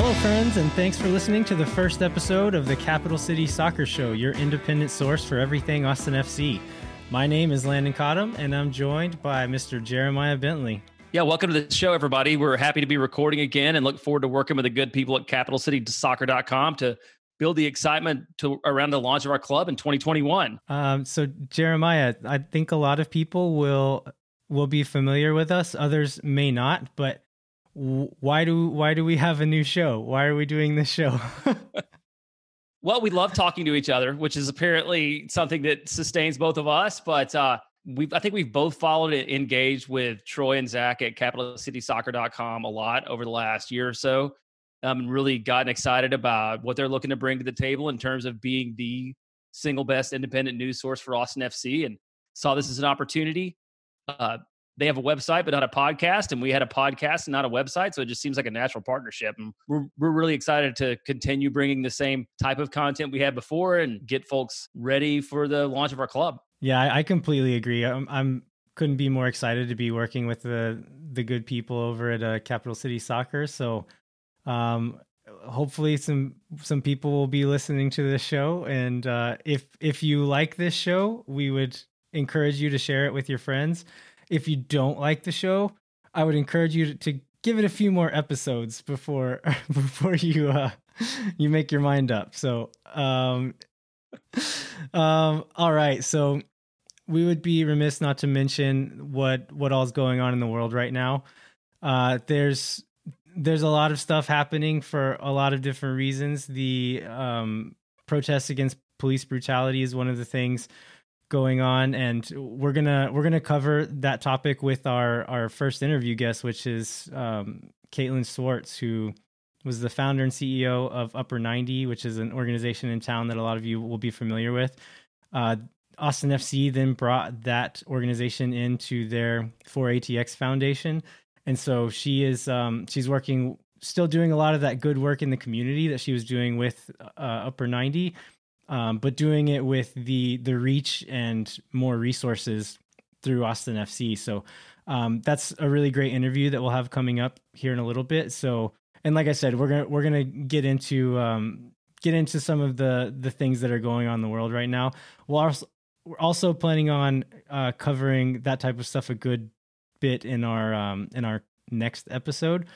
Hello, friends, and thanks for listening to the first episode of the Capital City Soccer Show, your independent source for everything Austin FC. My name is Landon Cottom, and I'm joined by Mr. Jeremiah Bentley. Yeah, welcome to the show, everybody. We're happy to be recording again and look forward to working with the good people at capitalcitysoccer.com to build the excitement to around the launch of our club in 2021. Um, so, Jeremiah, I think a lot of people will will be familiar with us. Others may not, but why do why do we have a new show? Why are we doing this show? well, we love talking to each other, which is apparently something that sustains both of us. But uh, we I think we've both followed and engaged with Troy and Zach at CapitalCitySoccer.com a lot over the last year or so. Um, and really gotten excited about what they're looking to bring to the table in terms of being the single best independent news source for Austin FC, and saw this as an opportunity. Uh, they have a website but not a podcast and we had a podcast and not a website so it just seems like a natural partnership and we're, we're really excited to continue bringing the same type of content we had before and get folks ready for the launch of our club. Yeah i, completely agree. I'm, I'm couldn't be more excited to be working with the the good people over at uh, capital city soccer so um hopefully some some people will be listening to this show and uh, if if you like this show we would encourage you to share it with your friends if you don't like the show, I would encourage you to, to give it a few more episodes before before you uh you make your mind up. So, um um all right. So we would be remiss not to mention what what all's going on in the world right now. Uh there's there's a lot of stuff happening for a lot of different reasons. The um protests against police brutality is one of the things going on and we're gonna we're gonna cover that topic with our our first interview guest which is um, Kaitlin Swarts who was the founder and ceo of upper 90 which is an organization in town that a lot of you will be familiar with. Uh, austin fc then brought that organization into their 4atx foundation. And so she is um, she's working still doing a lot of that good work in the community that she was doing with uh, upper 90 um, but doing it with the the reach and more resources through Austin FC. So um, that's a really great interview that we'll have coming up here in a little bit. So and like I said, we're gonna we're gonna get into um, get into some of the the things that are going on in the world right now. We'll also, we're also planning on uh, covering that type of stuff a good bit in our um, in our next episode.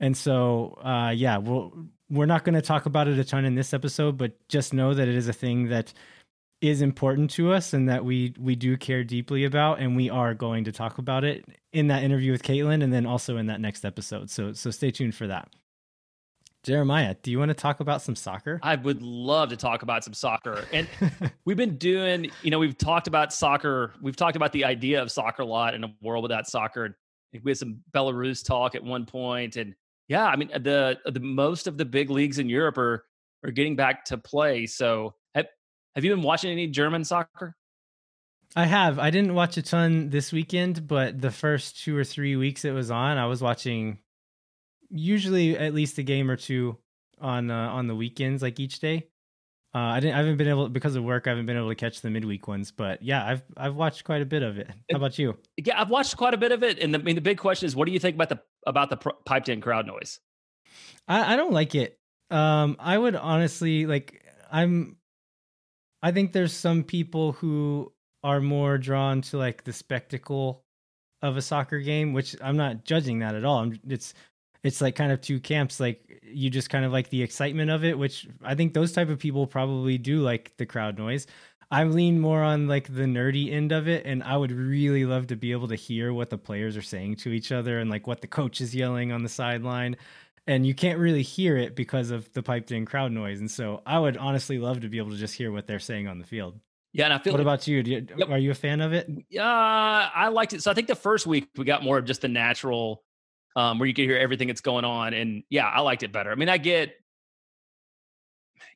And so, uh, yeah, we'll we're not going to talk about it a ton in this episode, but just know that it is a thing that is important to us and that we we do care deeply about, and we are going to talk about it in that interview with Kaitlin, and then also in that next episode. So so stay tuned for that. Jeremiah, do you want to talk about some soccer? I would love to talk about some soccer. And we've been doing, you know, we've talked about soccer. We've talked about the idea of soccer a lot in a world without soccer. And we had some Belarus talk at one point, and yeah, I mean uh, the uh, the most of the big leagues in Europe are are getting back to play. So have have you been watching any German soccer? I have. I didn't watch a ton this weekend, but the first two or three weeks it was on, I was watching usually at least a game or two on uh, on the weekends, like each day. Uh, I didn't. I haven't been able because of work. I haven't been able to catch the midweek ones, but yeah, I've I've watched quite a bit of it. How about you? Yeah, I've watched quite a bit of it, and the, I mean, the big question is, what do you think about the about the piped in crowd noise? I, I don't like it. Um, I would honestly like. I'm. I think there's some people who are more drawn to like the spectacle of a soccer game, which I'm not judging that at all. I'm, it's it's like kind of two camps like you just kind of like the excitement of it which i think those type of people probably do like the crowd noise i lean more on like the nerdy end of it and i would really love to be able to hear what the players are saying to each other and like what the coach is yelling on the sideline and you can't really hear it because of the piped in crowd noise and so i would honestly love to be able to just hear what they're saying on the field yeah, and I feel. What like, about you? you yep. Are you a fan of it? Yeah, I liked it. So I think the first week we got more of just the natural um, where you can hear everything that's going on. And yeah, I liked it better. I mean, I get,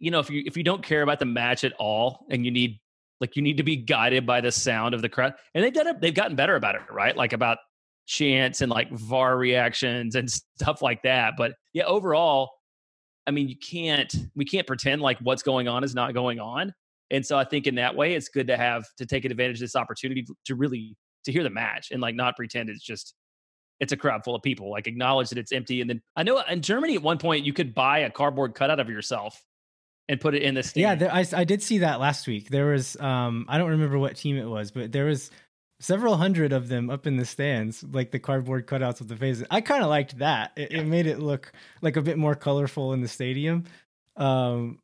you know, if you if you don't care about the match at all, and you need like you need to be guided by the sound of the crowd, and they've done it, they've gotten better about it, right? Like about chants and like VAR reactions and stuff like that. But yeah, overall, I mean, you can't we can't pretend like what's going on is not going on. And so I think in that way, it's good to have to take advantage of this opportunity to really to hear the match and like not pretend it's just it's a crowd full of people. Like acknowledge that it's empty. And then I know in Germany at one point you could buy a cardboard cutout of yourself and put it in the stadium. Yeah, there, I, I did see that last week. There was um I don't remember what team it was, but there was several hundred of them up in the stands, like the cardboard cutouts of the faces. I kind of liked that. It, yeah. it, made it look like a bit more colorful in the stadium. Um,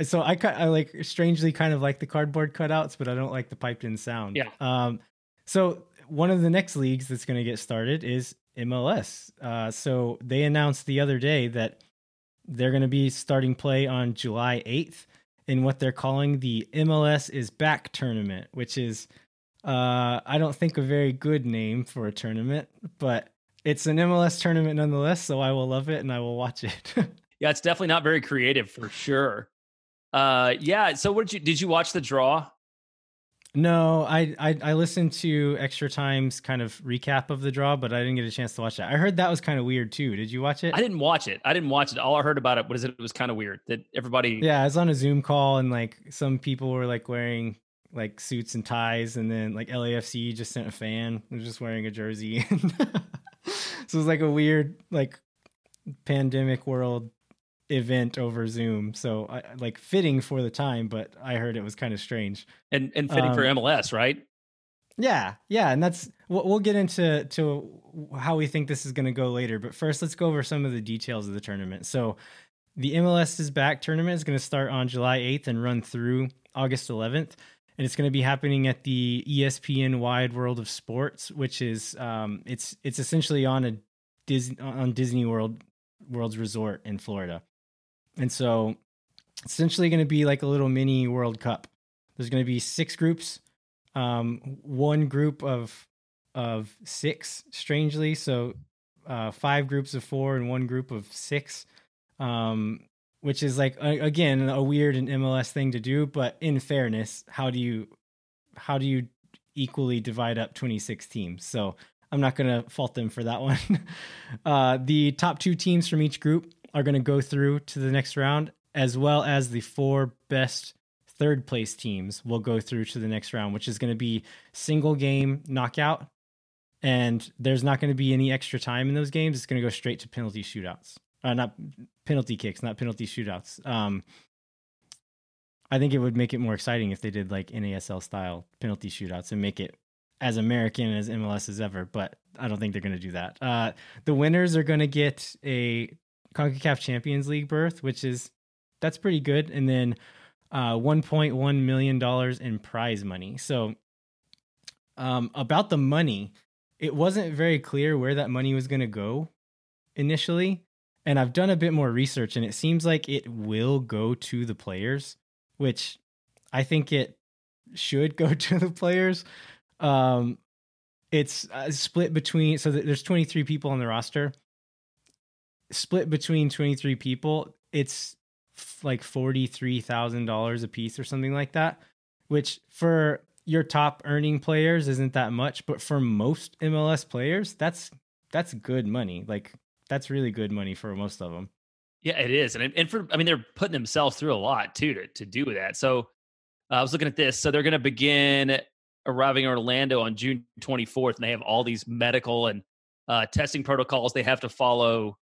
so I, I like strangely kind of like the cardboard cutouts, but I don't like the piped in sound. Yeah. Um, so one of the next leagues that's going to get started is MLS. Uh, so they announced the other day that they're going to be starting play on July 8th in what they're calling the MLS is back tournament, which is uh, I don't think a very good name for a tournament, but it's an MLS tournament nonetheless. So I will love it and I will watch it. yeah, it's definitely not very creative for sure. Uh, yeah. So what did you did you watch the draw? No, I, I, I listened to Extra Time's kind of recap of the draw, but I didn't get a chance to watch that. I heard that was kind of weird too. Did you watch it? I didn't watch it. I didn't watch it. All I heard about it was it was kind of weird that everybody. Yeah, I was on a Zoom call and like some people were like wearing like suits and ties, and then like LAFC just sent a fan who's just wearing a jersey. so it was like a weird like pandemic world event over Zoom. So I, like fitting for the time, but I heard it was kind of strange and and fitting um, for MLS, right? Yeah, yeah, and that's we'll, we'll get into to how we think this is going to go later. But first, let's go over some of the details of the tournament. So the MLS is back tournament is going to start on July 8th and run through August 11th and it's going to be happening at the ESPN Wide World of Sports, which is um, it's it's essentially on a Disney on Disney World World's Resort in Florida, and so essentially going to be like a little mini World Cup. There's going to be six groups, um, one group of of six, strangely, so uh, five groups of four and one group of six. Um, which is like a, again a weird and MLS thing to do. But in fairness, how do you how do you equally divide up 26 teams? So I'm not going to fault them for that one. uh, the top two teams from each group are going to go through to the next round, as well as the four best third place teams will go through to the next round, which is going to be single game knockout. And there's not going to be any extra time in those games. It's going to go straight to penalty shootouts uh, not penalty kicks, not penalty shootouts. Um, I think it would make it more exciting if they did like NASL style penalty shootouts and make it as American as MLS as ever. But I don't think they're going to do that. Uh, the winners are going to get a Concacaf Champions League berth, which is that's pretty good, and then uh, 1.1 million dollars in prize money. So, um, about the money, it wasn't very clear where that money was going to go initially and I've done a bit more research, and it seems like it will go to the players, which I think it should go to the players. Um, it's uh, split between so there's 23 people on the roster. Split between 23 people, it's like forty-three thousand dollars a piece or something like that, which for your top earning players isn't that much, but for most MLS players, that's that's good money. Like that's really good money for most of them. Yeah, it is, and and for I mean they're putting themselves through a lot too to to do that. So uh, I was looking at this. So they're going to begin arriving in Orlando on June 24th, and they have all these medical and uh, testing protocols they have to follow.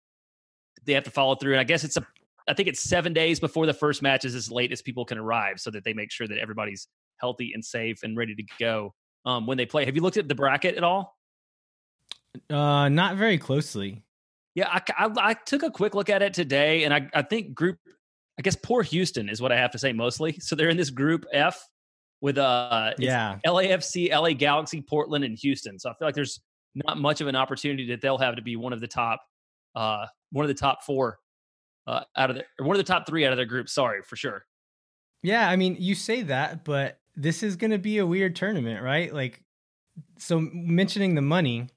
They have to follow through, and I guess it's a I think it's seven days before the first match is as late as people can arrive, so that they make sure that everybody's healthy and safe and ready to go um, when they play. Have you looked at the bracket at all? Uh, not very closely. Yeah, I, I, I, took a quick look at it today, and I, I think group, I guess poor Houston is what I have to say mostly. So they're in this group F with uh yeah LAFC, LA Galaxy, Portland, and Houston. So I feel like there's not much of an opportunity that they'll have to be one of the top, uh, one of the top four, uh, out of the one of the top three out of their group. Sorry for sure. Yeah, I mean you say that, but this is going to be a weird tournament, right? Like, so mentioning the money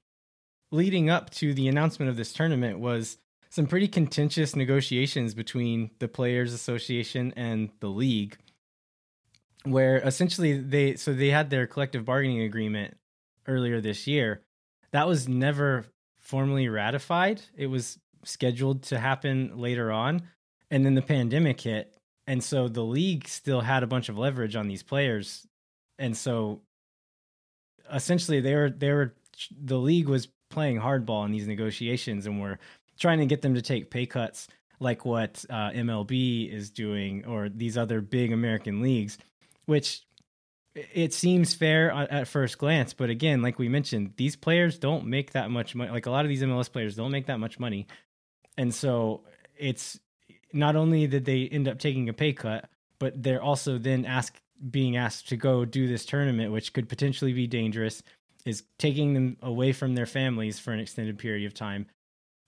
leading up to the announcement of this tournament was some pretty contentious negotiations between the players association and the league where essentially they so they had their collective bargaining agreement earlier this year that was never formally ratified it was scheduled to happen later on and then the pandemic hit and so the league still had a bunch of leverage on these players and so essentially they were they were the league was playing hardball in these negotiations and we're trying to get them to take pay cuts like what uh, MLB is doing or these other big American leagues, which it seems fair at first glance. But again, like we mentioned, these players don't make that much money. Like a lot of these MLS players don't make that much money. And so it's not only that they end up taking a pay cut, but they're also then asked being asked to go do this tournament, which could potentially be dangerous, is taking them away from their families for an extended period of time.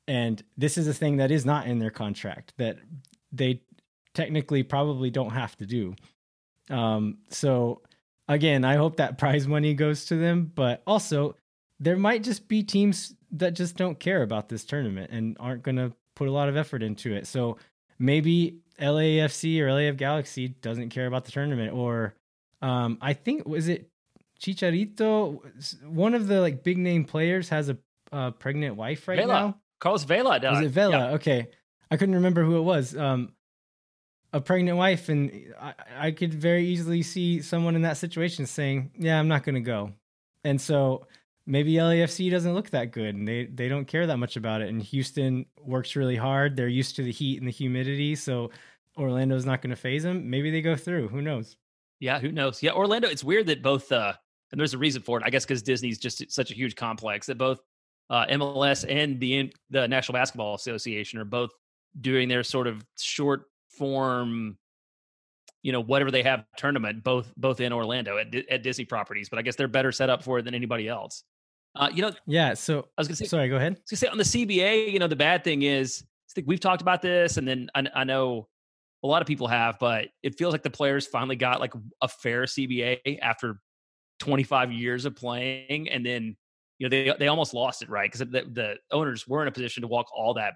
And this is a thing that is not in their contract that they technically probably don't have to do. Um, so again, I hope that prize money goes to them, but also there might just be teams that just don't care about this tournament and aren't going to put a lot of effort into it. So maybe LAFC or LAF Galaxy doesn't care about the tournament, or um, I think was it Chicharito, one of the like big name players has a, pregnant wife right Vela. now. Carlos Vela does. Was it Vela? Yeah. Okay, I couldn't remember who it was. Um, a pregnant wife, and I, I could very easily see someone in that situation saying, "Yeah, I'm not going to go," and so maybe LAFC doesn't look that good and they they don't care that much about it. And Houston works really hard. They're used to the heat and the humidity so Orlando's not going to faze them. Maybe they go through. Who knows? Yeah who knows? Yeah Orlando it's weird that both uh and there's a reason for it I guess cuz Disney's just such a huge complex that both uh, MLS and the the National Basketball Association are both doing their sort of short form you know whatever they have tournament both both in Orlando at, at Disney properties. But I guess they're better set up for it than anybody else uh, you know, yeah. So I was gonna say, sorry, go ahead. I was gonna say on the CBA, you know, the bad thing is, I think we've talked about this, and then I, I know a lot of people have, but it feels like the players finally got like a fair CBA after 25 years of playing, and then you know they they almost lost it, right? Because the, the owners were in a position to walk all that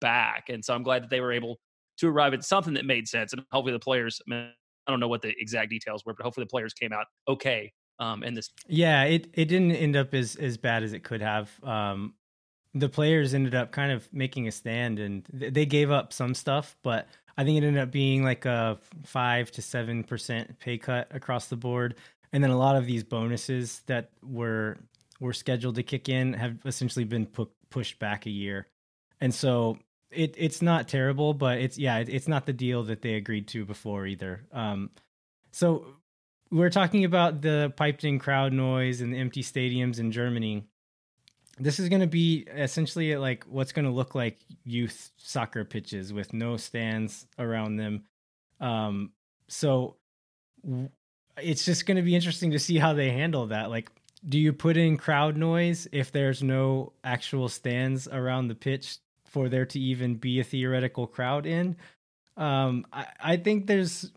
back, and so I'm glad that they were able to arrive at something that made sense, and hopefully the players. I, mean, I don't know what the exact details were, but hopefully the players came out okay um, this. Yeah, it it didn't end up as as bad as it could have. Um, the players ended up kind of making a stand, and th- they gave up some stuff, but I think it ended up being like a five to seven percent pay cut across the board, and then a lot of these bonuses that were were scheduled to kick in have essentially been pu- pushed back a year, and so it it's not terrible, but it's yeah, it, it's not the deal that they agreed to before either. Um, so we're talking about the piped in crowd noise and the empty stadiums in Germany. This is going to be essentially like what's going to look like youth soccer pitches with no stands around them. Um, so it's just going to be interesting to see how they handle that. Like, do you put in crowd noise if there's no actual stands around the pitch for there to even be a theoretical crowd in? Um, I, I think there's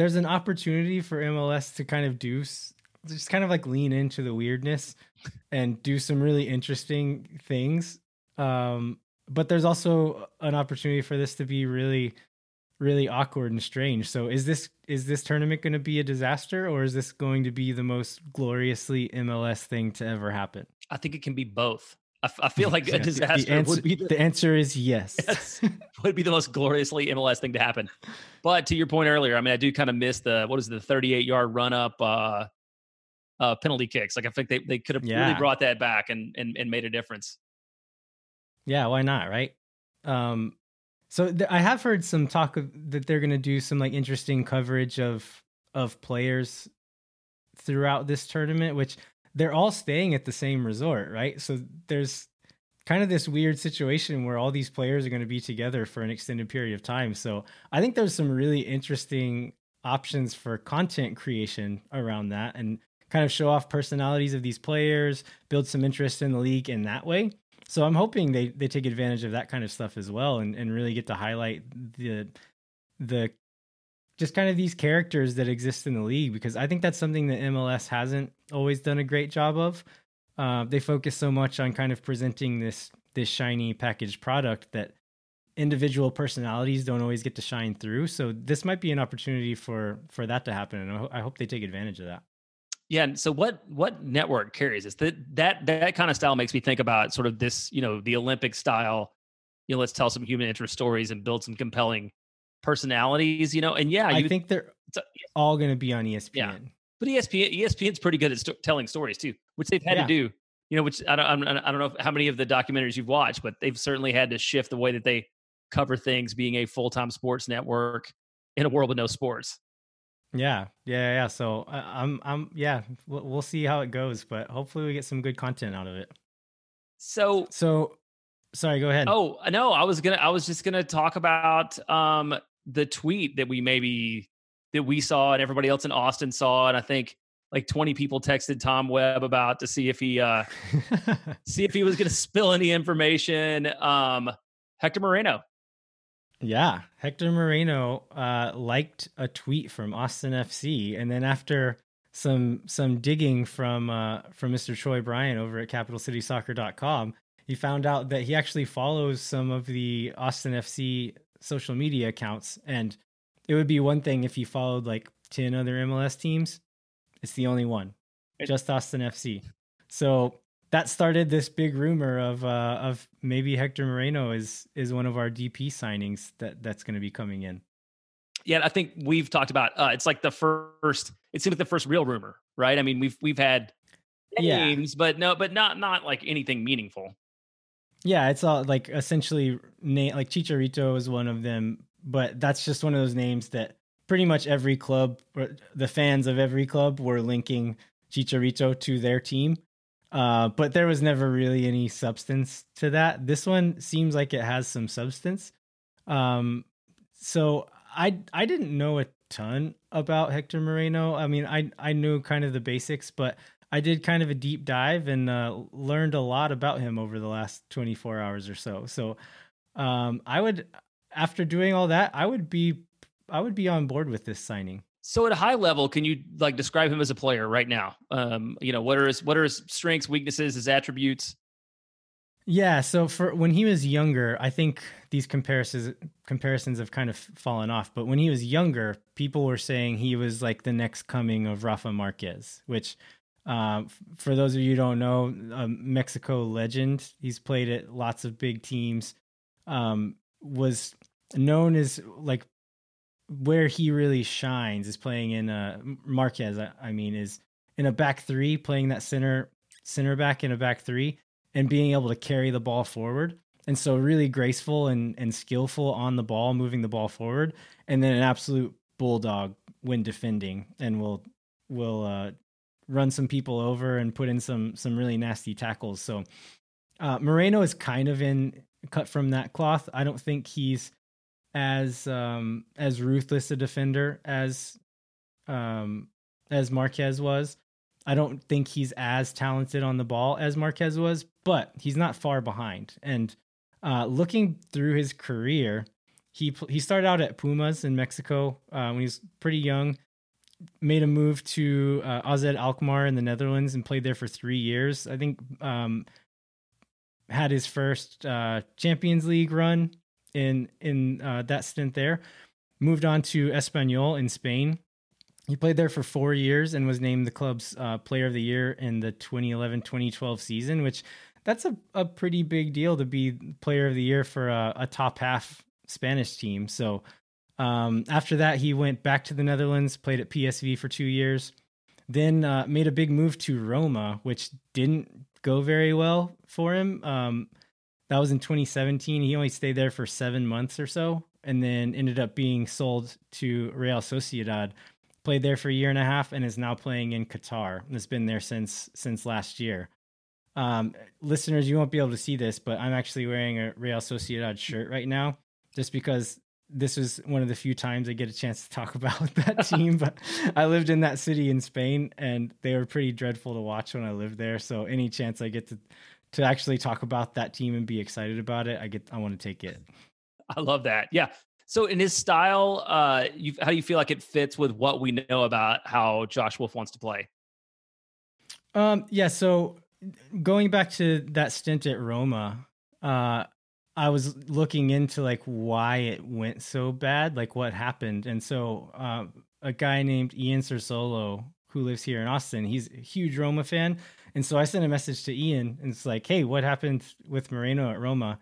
there's an opportunity for MLS to kind of do just kind of like lean into the weirdness and do some really interesting things. Um, but there's also an opportunity for this to be really really awkward and strange. So is this is this tournament going to be a disaster or is this going to be the most gloriously MLS thing to ever happen? I think it can be both. I, feel like a disaster the answer, would be the, the answer is yes. yes. would be the most gloriously MLS thing to happen. But to your point earlier, I mean, I do kind of miss the what is it, the 38 yard run up uh, uh, penalty kicks. Like I think they, they could have yeah. really brought that back and, and and made a difference. Yeah, why not, right? Um, so th- I have heard some talk of that they're going to do some like interesting coverage of of players throughout this tournament, which they're all staying at the same resort, right? So there's kind of this weird situation where all these players are going to be together for an extended period of time. So I think there's some really interesting options for content creation around that and kind of show off personalities of these players, build some interest in the league in that way. So I'm hoping they, they take advantage of that kind of stuff as well and, and really get to highlight the the just kind of these characters that exist in the league because I think that's something that MLS hasn't always done a great job of. Uh, they focus so much on kind of presenting this this shiny packaged product that individual personalities don't always get to shine through. So this might be an opportunity for for that to happen, and I, ho- I hope they take advantage of that. Yeah. So what what network carries this? That that that kind of style makes me think about sort of this, you know, the Olympic style. You know, let's tell some human interest stories and build some compelling personalities, you know. And yeah, I think they're a, all going to be on ESPN. Yeah. But ESPN ESPN's pretty good at telling stories too, which they've had yeah. to do you know, which I don't, I don't know how many of the documentaries you've watched, but they've certainly had to shift the way that they cover things, being a full time sports network in a world with no sports. Yeah, yeah, yeah. So uh, I'm, I'm, yeah. We'll, we'll see how it goes, but hopefully we get some good content out of it. So, so sorry. Go ahead. Oh no, I was gonna, I was just gonna talk about um the tweet that we maybe that we saw and everybody else in Austin saw, and I think like 20 people texted Tom Webb about to see if he uh see if he was gonna spill any information. Um, Hector Moreno yeah, Hector Moreno uh, liked a tweet from Austin FC, and then after some some digging from uh, from Mr. Troy Bryan over at CapitalCitySoccer.com, he found out that he actually follows some of the Austin FC social media accounts, and it would be one thing if he followed like ten other MLS teams. It's the only one, just Austin FC. So that started this big rumor of uh, of maybe Hector Moreno is is one of our DP signings that that's going to be coming in. Yeah, I think we've talked about uh, it's like the first. It seems like the first real rumor, right? I mean, we've we've had names, yeah. but no, but not not like anything meaningful. Yeah, it's all like essentially name like Chicharito is one of them, but that's just one of those names that pretty much every club, the fans of every club, were linking Chicharito to their team uh, but there was never really any substance to that. This one seems like it has some substance. Um, so I I didn't know a ton about Hector Moreno. I mean, I I knew kind of the basics, but I did kind of a deep dive and uh, learned a lot about him over the last 24 hours or so. So um, I would, after doing all that, I would be I would be on board with this signing. So at a high level, can you like describe him as a player right now? Um, you know, what are his what are his strengths, weaknesses, his attributes? Yeah, so for when he was younger, I think these comparisons comparisons have kind of fallen off. But when he was younger, people were saying he was like the next coming of Rafa Marquez, which uh, for those of you who don't know, a Mexico legend. He's played at lots of big teams. Um, was known as like where he really shines is playing in a Marquez. I, mean, is in a back three, playing that center center back in a back three, and being able to carry the ball forward. And so, really graceful and and skillful on the ball, moving the ball forward, and then an absolute bulldog when defending, and will will uh, run some people over and put in some some really nasty tackles. So uh, Moreno is kind of in cut from that cloth. I don't think he's as um as ruthless a defender as um as Marquez was. I don't think he's as talented on the ball as Marquez was, but he's not far behind. And uh, looking through his career, he he started out at Pumas in Mexico uh, when he was pretty young. Made a move to uh, AZ Alkmaar in the Netherlands and played there for three years. I think um, had his first uh, Champions League run in in uh, that stint there. Moved on to Espanyol in Spain. He played there for four years and was named the club's uh, Player of the Year in the 2011-2012 season, which that's a, a pretty big deal to be Player of the Year for a, a top half Spanish team. So um, after that, he went back to the Netherlands, played at PSV for two years, then uh, made a big move to Roma, which didn't go very well for him. Um, that was in 2017. He only stayed there for seven months or so, and then ended up being sold to Real Sociedad. Played there for a year and a half, and is now playing in Qatar. And has been there since since last year. Um, listeners, you won't be able to see this, but I'm actually wearing a Real Sociedad shirt right now, just because this was one of the few times I get a chance to talk about that team. but I lived in that city in Spain, and they were pretty dreadful to watch when I lived there. So any chance I get to to actually talk about that team and be excited about it, I get I want to take it. I love that. Yeah. So in his style, uh, you, how do you feel like it fits with what we know about how Josh Wolff wants to play? Um, yeah. So going back to that stint at Roma, uh, I was looking into like why it went so bad, like what happened, and so uh, a guy named Ian Cersolo who lives here in Austin, he's a huge Roma fan, and so I sent a message to Ian and it's like, hey, what happened with Moreno at Roma?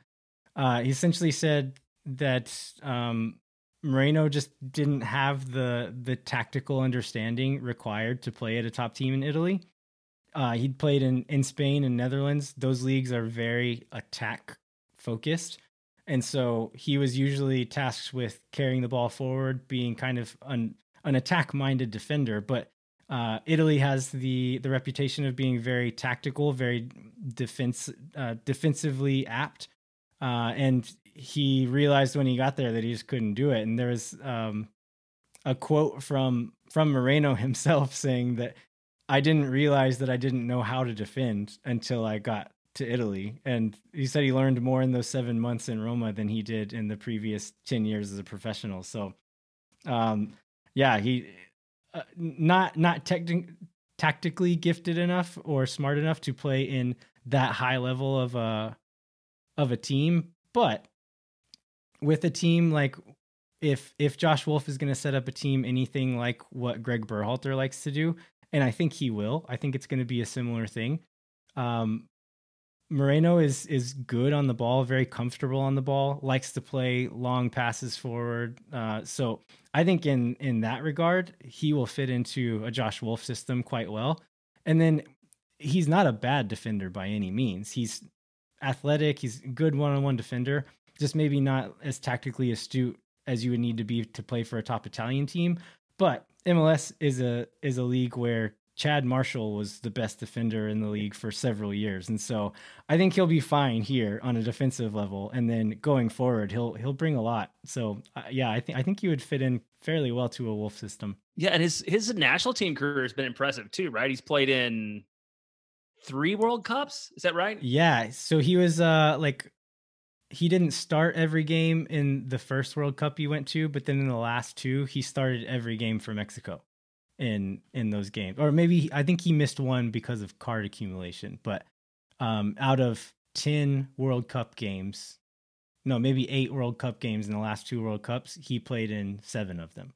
Uh, he essentially said that um, Moreno just didn't have the the tactical understanding required to play at a top team in Italy. uh, he'd played in in Spain and Netherlands. Those leagues are very attack focused, and so he was usually tasked with carrying the ball forward, being kind of an an attack minded defender. But uh, Italy has the the reputation of being very tactical, very defense uh, defensively apt, uh, and he realized when he got there that he just couldn't do it. And there was um, a quote from from Moreno himself saying that I didn't realize that I didn't know how to defend until I got to Italy. And he said he learned more in those seven months in Roma than he did in the previous 10 years as a professional. So, um, yeah, he uh, not not techni- tactically gifted enough or smart enough to play in that high level of a of a team, but with a team like if if Josh Wolff is going to set up a team anything like what Greg Berhalter likes to do, and I think he will, I think it's going to be a similar thing. Um, Moreno is is good on the ball, very comfortable on the ball, likes to play long passes forward. Uh, so I think in in that regard, he will fit into a Josh Wolff system quite well. And then he's not a bad defender by any means. He's athletic. He's a good one on one defender. Just maybe not as tactically astute as you would need to be to play for a top Italian team. But MLS is a is a league where Chad Marshall was the best defender in the league for several years, and so I think he'll be fine here on a defensive level. And then going forward, he'll he'll bring a lot. So uh, yeah, I think I think he would fit in fairly well to a Wolff system. Yeah, and his his national team career has been impressive too, right? He's played in three World Cups. Is that right? Yeah. So he was uh like he didn't start every game in the first World Cup he went to, but then in the last two, he started every game for Mexico in in those games. Or maybe i think he missed one because of card accumulation but um out of 10 world cup games no maybe 8 world cup games in the last two world cups he played in 7 of them.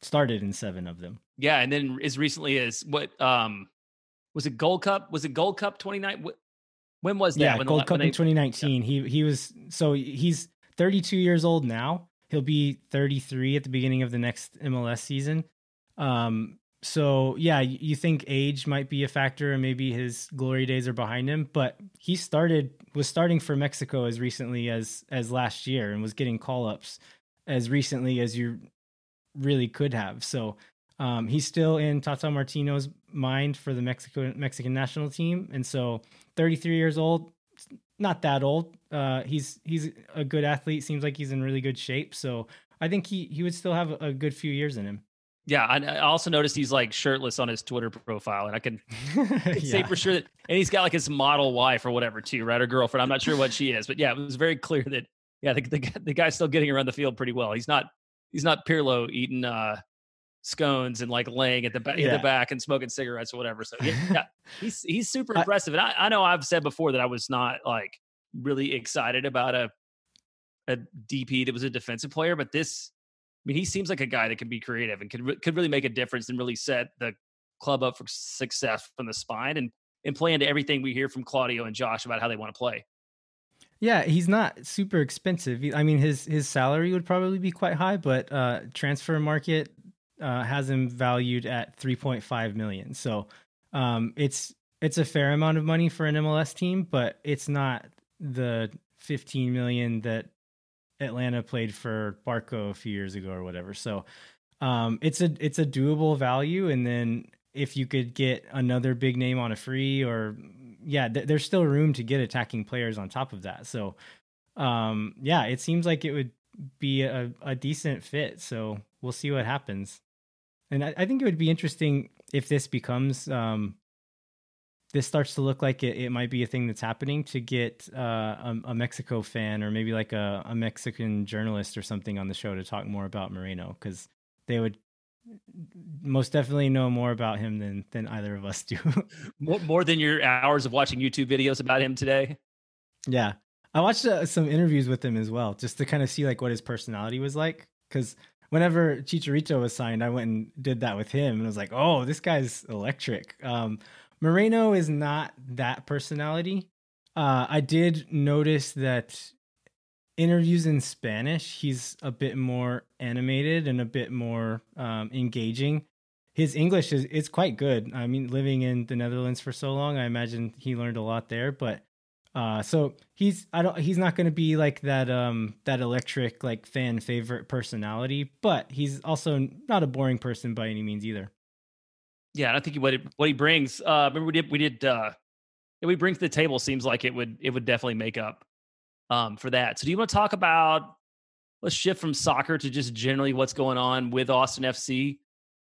Started in 7 of them. Yeah and then as recently as what um was it gold cup? Was it gold cup 29 when was that? Yeah when gold the, cup they, in 2019 yeah. he he was so he's 32 years old now. He'll be 33 at the beginning of the next mls season um, so yeah, you think age might be a factor, and maybe his glory days are behind him. But he started was starting for Mexico as recently as as last year, and was getting call ups as recently as you really could have. So um, he's still in Tata Martino's mind for the Mexico Mexican national team, and so 33 years old, not that old. Uh, he's he's a good athlete. Seems like he's in really good shape. So I think he he would still have a good few years in him. Yeah, I also noticed he's like shirtless on his Twitter profile, and I can, say for sure that, and he's got like his model wife or whatever too, right, or girlfriend. I'm not sure what she is, but yeah, it was very clear that yeah, the, the, the guy's still getting around the field pretty well. He's not he's not Pirlo eating uh, scones and like laying at the back yeah. the back and smoking cigarettes or whatever. So yeah, yeah he's he's super impressive. And I, I know I've said before that I was not like really excited about a a DP that was a defensive player, but this mean, he seems like a guy that can be creative and could could really make a difference and really set the club up for success from the spine and and play into everything we hear from Claudio and Josh about how they want to play. Yeah, he's not super expensive. I mean, his his salary would probably be quite high, but uh, Transfermarkt uh, has him valued at 3.5 million. So um, it's it's a fair amount of money for an MLS team, but it's not the 15 million that Atlanta played for Barco a few years ago or whatever. So um, it's a it's a doable value, and then if you could get another big name on a free, or yeah, th- there's still room to get attacking players on top of that. So um, yeah, it seems like it would be a, a decent fit. So we'll see what happens. And I, I think it would be interesting if this becomes um, this starts to look like it, it might be a thing that's happening to get uh, a, a, Mexico fan or maybe like a, a, Mexican journalist or something on the show to talk more about Moreno because they would most definitely know more about him than than either of us do. more, more than your hours of watching YouTube videos about him today. Yeah, I watched uh, some interviews with him as well, just to kind of see like what his personality was like. Because whenever Chicharito was signed, I went and did that with him, and was like, "Oh, this guy's electric." Um, Moreno is not that personality. Uh, I did notice that interviews in Spanish, he's a bit more animated and a bit more um, engaging. his English is it's quite good. I mean, living in the Netherlands for so long, I imagine he learned a lot there. But uh, so he's I don't he's not going to be like that um that electric like fan favorite personality, but he's also not a boring person by any means either. Yeah, I think what it, what he brings. Uh, remember we did we did uh, we bring to the table seems like it would it would definitely make up um for that. So do you want to talk about? Let's shift from soccer to just generally what's going on with Austin FC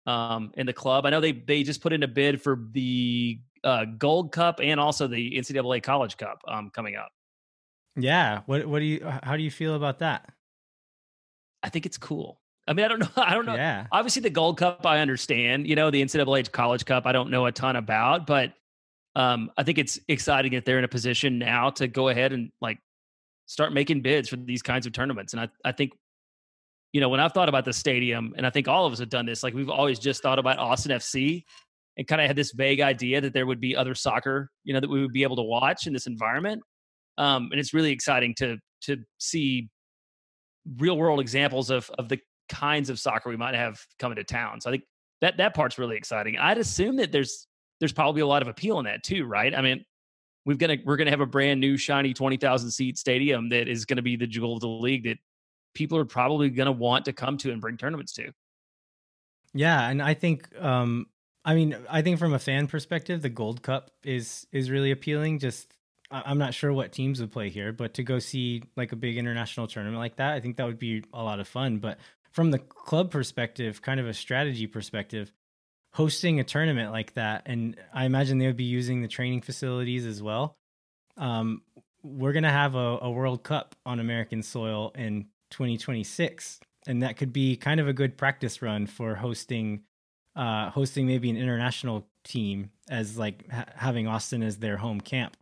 um in the club. I know they they just put in a bid for the uh, Gold Cup and also the NCAA College Cup um, coming up. Yeah. What What do you? How do you feel about that? I think it's cool. I mean, I don't know. I don't know. Yeah. Obviously, the Gold Cup, I understand. You know, the NCAA College Cup, I don't know a ton about, but um, I think it's exciting that they're in a position now to go ahead and like start making bids for these kinds of tournaments. And I, I think, you know, when I've thought about the stadium, and I think all of us have done this, like we've always just thought about Austin FC and kind of had this vague idea that there would be other soccer, you know, that we would be able to watch in this environment. Um, and it's really exciting to to see real world examples of of the kinds of soccer we might have coming to town. So I think that that part's really exciting. I'd assume that there's there's probably a lot of appeal in that too, right? I mean, we've gonna we're gonna have a brand new shiny twenty thousand seat stadium that is gonna be the jewel of the league that people are probably gonna want to come to and bring tournaments to. Yeah, and I think um I mean, I think from a fan perspective, the Gold Cup is is really appealing. Just I'm not sure what teams would play here, but to go see like a big international tournament like that, I think that would be a lot of fun. But from the club perspective, kind of a strategy perspective, hosting a tournament like that, and I imagine they would be using the training facilities as well. Um, we're gonna have a, a World Cup on American soil in 2026, and that could be kind of a good practice run for hosting uh, hosting maybe an international team as like ha- having Austin as their home camp.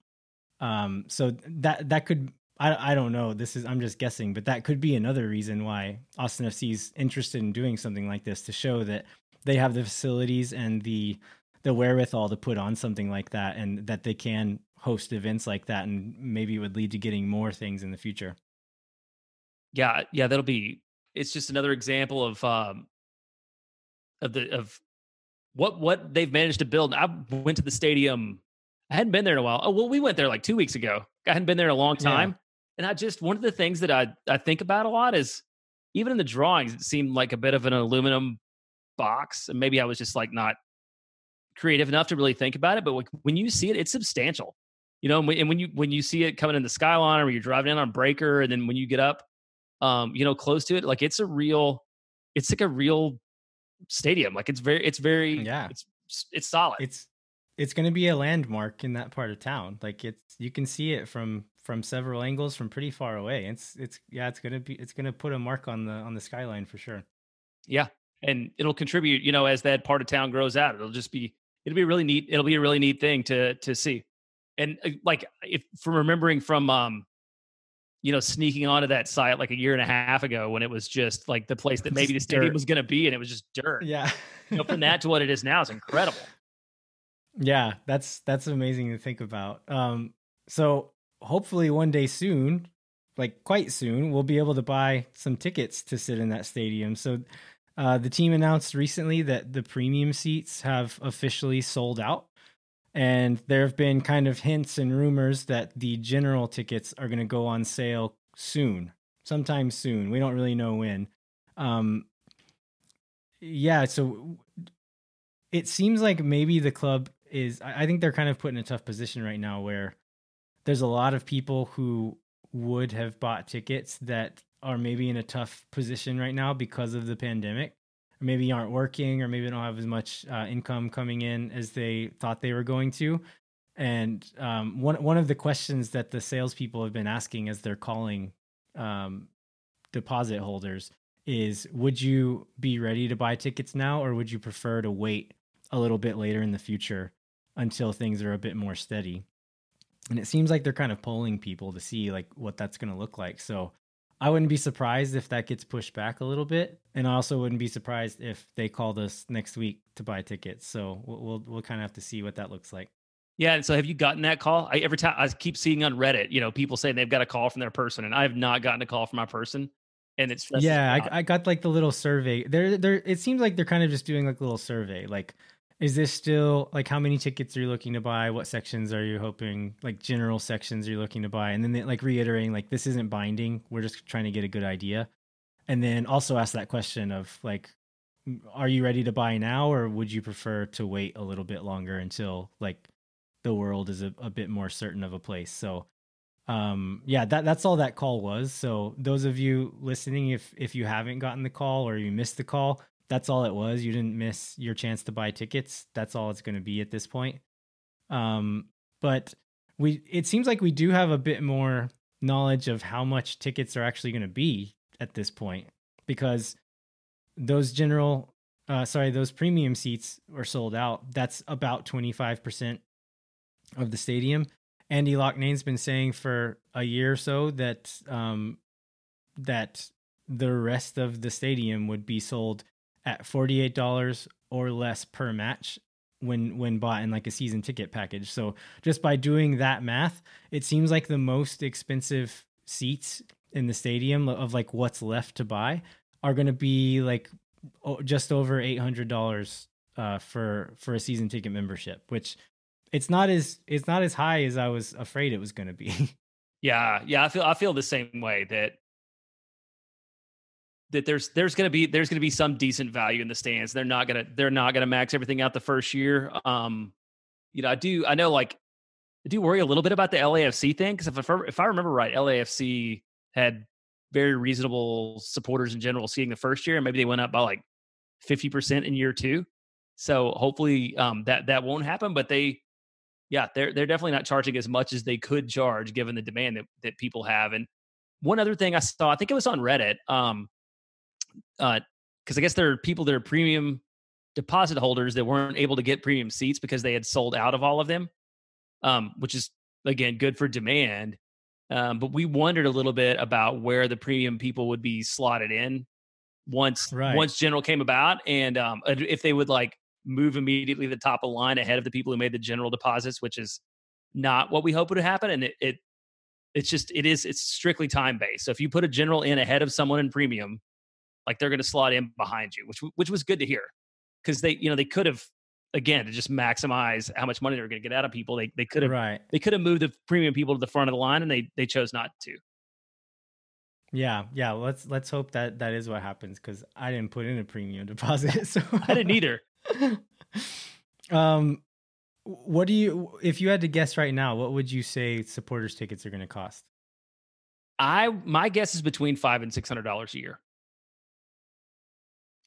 Um, so that that could I I don't know. This is I'm just guessing, but that could be another reason why Austin FC is interested in doing something like this to show that they have the facilities and the the wherewithal to put on something like that, and that they can host events like that, and maybe it would lead to getting more things in the future. Yeah, yeah, that'll be. It's just another example of um, of the of what what they've managed to build. I went to the stadium. I hadn't been there in a while. Oh well, we went there like two weeks ago. I hadn't been there in a long time, yeah. And I just one of the things that I I think about a lot is even in the drawings, it seemed like a bit of an aluminum box, and maybe I was just like not creative enough to really think about it. But when you see it, it's substantial, you know. And when you when you see it coming in the skyline, or you're driving in on Braker, and then when you get up, um, you know, close to it, like it's a real, it's like a real stadium. Like it's very, it's very, yeah, it's it's solid. It's it's going to be a landmark in that part of town. Like it's you can see it from from several angles from pretty far away. It's it's yeah, it's going to be it's going to put a mark on the on the skyline for sure. Yeah, and it'll contribute. You know, as that part of town grows out, it'll just be it'll be really neat. It'll be a really neat thing to to see. And uh, like if from remembering from um you know, sneaking onto that site like a year and a half ago when it was just like the place that maybe the stadium dirt. was going to be and it was just dirt. Yeah. you know, from that to what it is now is incredible. Yeah, that's that's amazing to think about. Um so hopefully one day soon, like quite soon, we'll be able to buy some tickets to sit in that stadium. So uh, the team announced recently that the premium seats have officially sold out. And there have been kind of hints and rumors that the general tickets are going to go on sale soon, sometime soon. We don't really know when. Um, yeah, so it seems like maybe the club is, I think they're kind of put in a tough position right now where there's a lot of people who would have bought tickets that are maybe in a tough position right now because of the pandemic or maybe aren't working or maybe don't have as much uh, income coming in as they thought they were going to. And um, one one of the questions that the salespeople have been asking as they're calling um, deposit holders is, would you be ready to buy tickets now, or would you prefer to wait a little bit later in the future until things are a bit more steady? And it seems like they're kind of polling people to see like what that's going to look like. So I wouldn't be surprised if that gets pushed back a little bit, and I also wouldn't be surprised if they called us next week to buy tickets. So we'll we'll, we'll kind of have to see what that looks like. Yeah, and so have you gotten that call? I every time I keep seeing on Reddit, you know, people saying they've got a call from their person, and I have not gotten a call from my person. and it's yeah, I, I, got like the little survey. There, there. It seems like they're kind of just doing like a little survey. Like, is this still like how many tickets are you looking to buy? What sections are you hoping? Like general sections are you looking to buy? And then they, like reiterating like this isn't binding. We're just trying to get a good idea. And then also ask that question of like, are you ready to buy now, or would you prefer to wait a little bit longer until like the world is a, a bit more certain of a place? So um yeah that that's all that call was so those of you listening if if you haven't gotten the call or you missed the call that's all it was. You didn't miss your chance to buy tickets. That's all it's going to be at this point. Um but we it seems like we do have a bit more knowledge of how much tickets are actually going to be at this point because those general uh sorry those premium seats are sold out. That's about 25% of the stadium. Andy Loughnane's been saying for a year or so that um, that the rest of the stadium would be sold at forty eight dollars or less per match when when bought in like a season ticket package. So just by doing that math, it seems like the most expensive seats in the stadium of like what's left to buy are going to be like just over eight hundred dollars uh, for for a season ticket membership, which it's not as it's not as high as I was afraid it was going to be. yeah, yeah, I feel I feel the same way that that there's there's going to be there's going to be some decent value in the stands. They're not going to they're not going to max everything out the first year. Um you know, I do I know like I do worry a little bit about the LAFC thing cuz if I, if I remember right, LAFC had very reasonable supporters in general seeing the first year and maybe they went up by like 50% in year 2. So hopefully um, that that won't happen, but they yeah, they're they're definitely not charging as much as they could charge given the demand that, that people have. And one other thing I saw, I think it was on Reddit, um, uh, because I guess there are people that are premium deposit holders that weren't able to get premium seats because they had sold out of all of them, um, which is again good for demand. Um, but we wondered a little bit about where the premium people would be slotted in once right. once general came about, and um, if they would like move immediately to the top of the line ahead of the people who made the general deposits, which is not what we hope would happen. And it, it it's just it is it's strictly time based. So if you put a general in ahead of someone in premium, like they're going to slot in behind you, which which was good to hear because they you know they could have again to just maximize how much money they were going to get out of people. They they could have right. they could have moved the premium people to the front of the line and they they chose not to. Yeah, yeah. Let's let's hope that that is what happens because I didn't put in a premium deposit, so I didn't either. um, what do you? If you had to guess right now, what would you say supporters tickets are going to cost? I my guess is between five and six hundred dollars a year.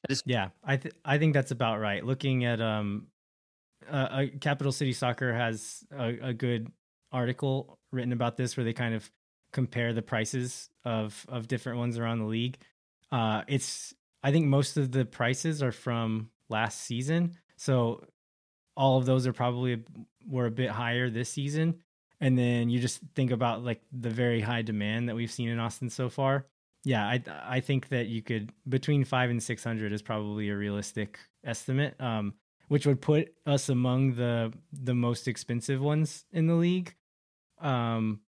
I just, yeah, I th- I think that's about right. Looking at um, uh, Capital City Soccer has a, a good article written about this where they kind of compare the prices of of different ones around the league. Uh, it's I think most of the prices are from last season. So all of those are probably were a bit higher this season. And then you just think about like the very high demand that we've seen in Austin so far. Yeah, I I think that you could between five and six hundred is probably a realistic estimate, um, which would put us among the the most expensive ones in the league. Um,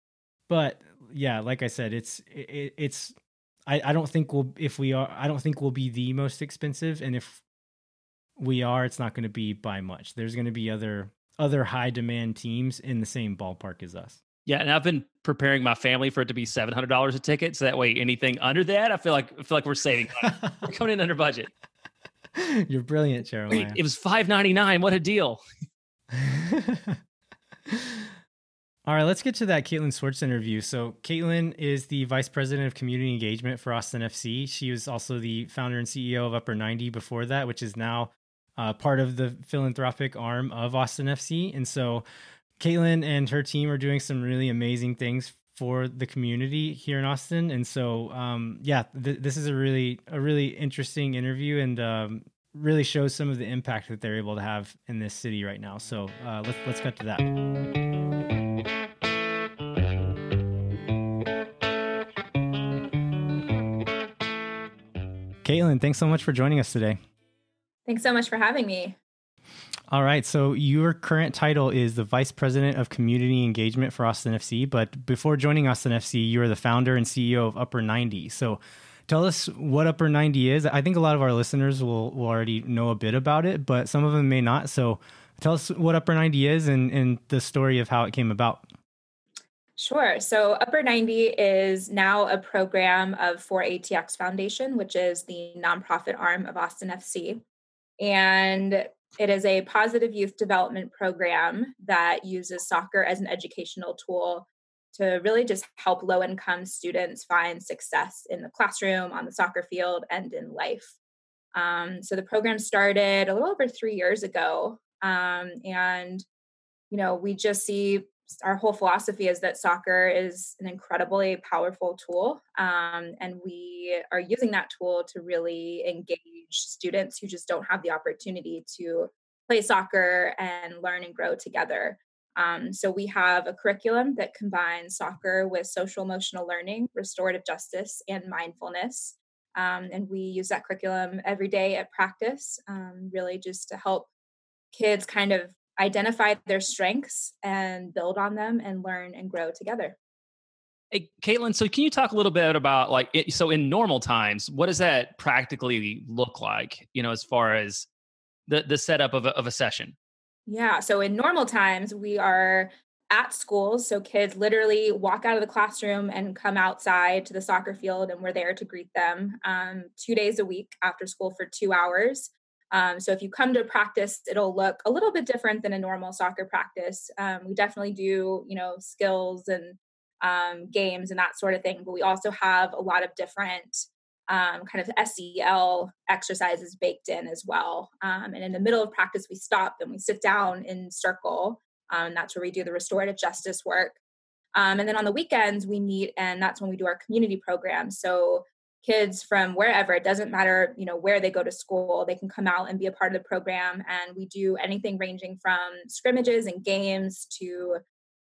but yeah, like I said, it's it, it's I, I don't think we'll if we are I don't think we'll be the most expensive, and if we are, it's not going to be by much. There's going to be other other high demand teams in the same ballpark as us. Yeah, and I've been preparing my family for it to be seven hundred dollars a ticket, so that way anything under that, I feel like I feel like we're saving. we're coming in under budget. You're brilliant, Jeremiah. It was five ninety nine. What a deal! All right, let's get to that Kaitlin Swarts interview. So, Kaitlin is the vice president of community engagement for Austin FC. She was also the founder and CEO of Upper 90 before that, which is now uh, part of the philanthropic arm of Austin FC. And so, Kaitlin and her team are doing some really amazing things for the community here in Austin. And so, um, yeah, th- this is a really a really interesting interview and um, really shows some of the impact that they're able to have in this city right now. So uh, let's let's cut to that. Kaitlin, thanks so much for joining us today. Thanks so much for having me. All right. So, your current title is the Vice President of Community Engagement for Austin FC. But before joining Austin FC, you are the founder and CEO of Upper 90. So, tell us what Upper 90 is. I think a lot of our listeners will, will already know a bit about it, but some of them may not. So tell us what Upper 90 is and, and the story of how it came about. Sure. So Upper 90 is now a program of 4ATX Foundation, which is the nonprofit arm of Austin FC. And it is a positive youth development program that uses soccer as an educational tool to really just help low income students find success in the classroom, on the soccer field, and in life. Um, so the program started a little over three years ago. Um, and, you know, we just see our whole philosophy is that soccer is an incredibly powerful tool um, and we are using that tool to really engage students who just don't have the opportunity to play soccer and learn and grow together. Um, so we have a curriculum that combines soccer with social emotional learning restorative justice and mindfulness. Um, and we use that curriculum every day at practice um, really just to help kids kind of identify their strengths and build on them and learn and grow together. Hey, Kaitlin, so can you talk a little bit about like, it, so in normal times, what does that practically look like, you know, as far as the, the setup of a, of a session? Yeah. So in normal times, we are at schools. So kids literally walk out of the classroom and come outside to the soccer field, and we're there to greet them um, two days a week after school for two hours. Um, so if you come to practice, it'll look a little bit different than a normal soccer practice. Um, we definitely do, you know, skills and um, games and that sort of thing, but we also have a lot of different um, kind of SEL exercises baked in as well. Um, and in the middle of practice, we stop and we sit down in circle. Um, that's where we do the restorative justice work. and then on the weekends, we meet, and that's when we do our community program. So kids from wherever it doesn't matter you know where they go to school they can come out and be a part of the program. And we do anything ranging from scrimmages and games to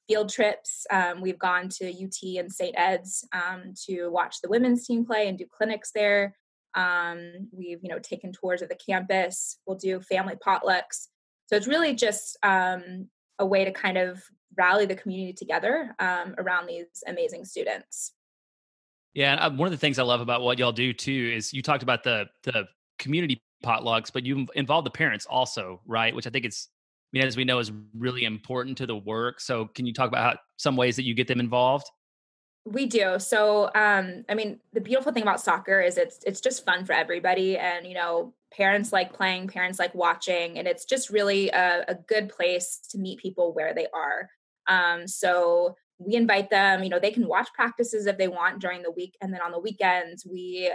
field trips. Um, we've gone to ut and st ed's um, to watch the women's team play and do clinics there. Um, we've you know taken tours of the campus. We'll do family potlucks. So it's really just um, a way to kind of rally the community together um, around these amazing students yeah, and uh, one of the things I love about what y'all do too is you talked about the the community potlucks, but you involve the parents also, right? Which I think it's, I mean, as we know, is really important to the work. So, can you talk about how, some ways that you get them involved? We do. So, um, I mean, the beautiful thing about soccer is it's it's just fun for everybody, and you know, parents like playing, parents like watching, and it's just really a, a good place to meet people where they are. Um, so we invite them you know they can watch practices if they want during the week and then on the weekends we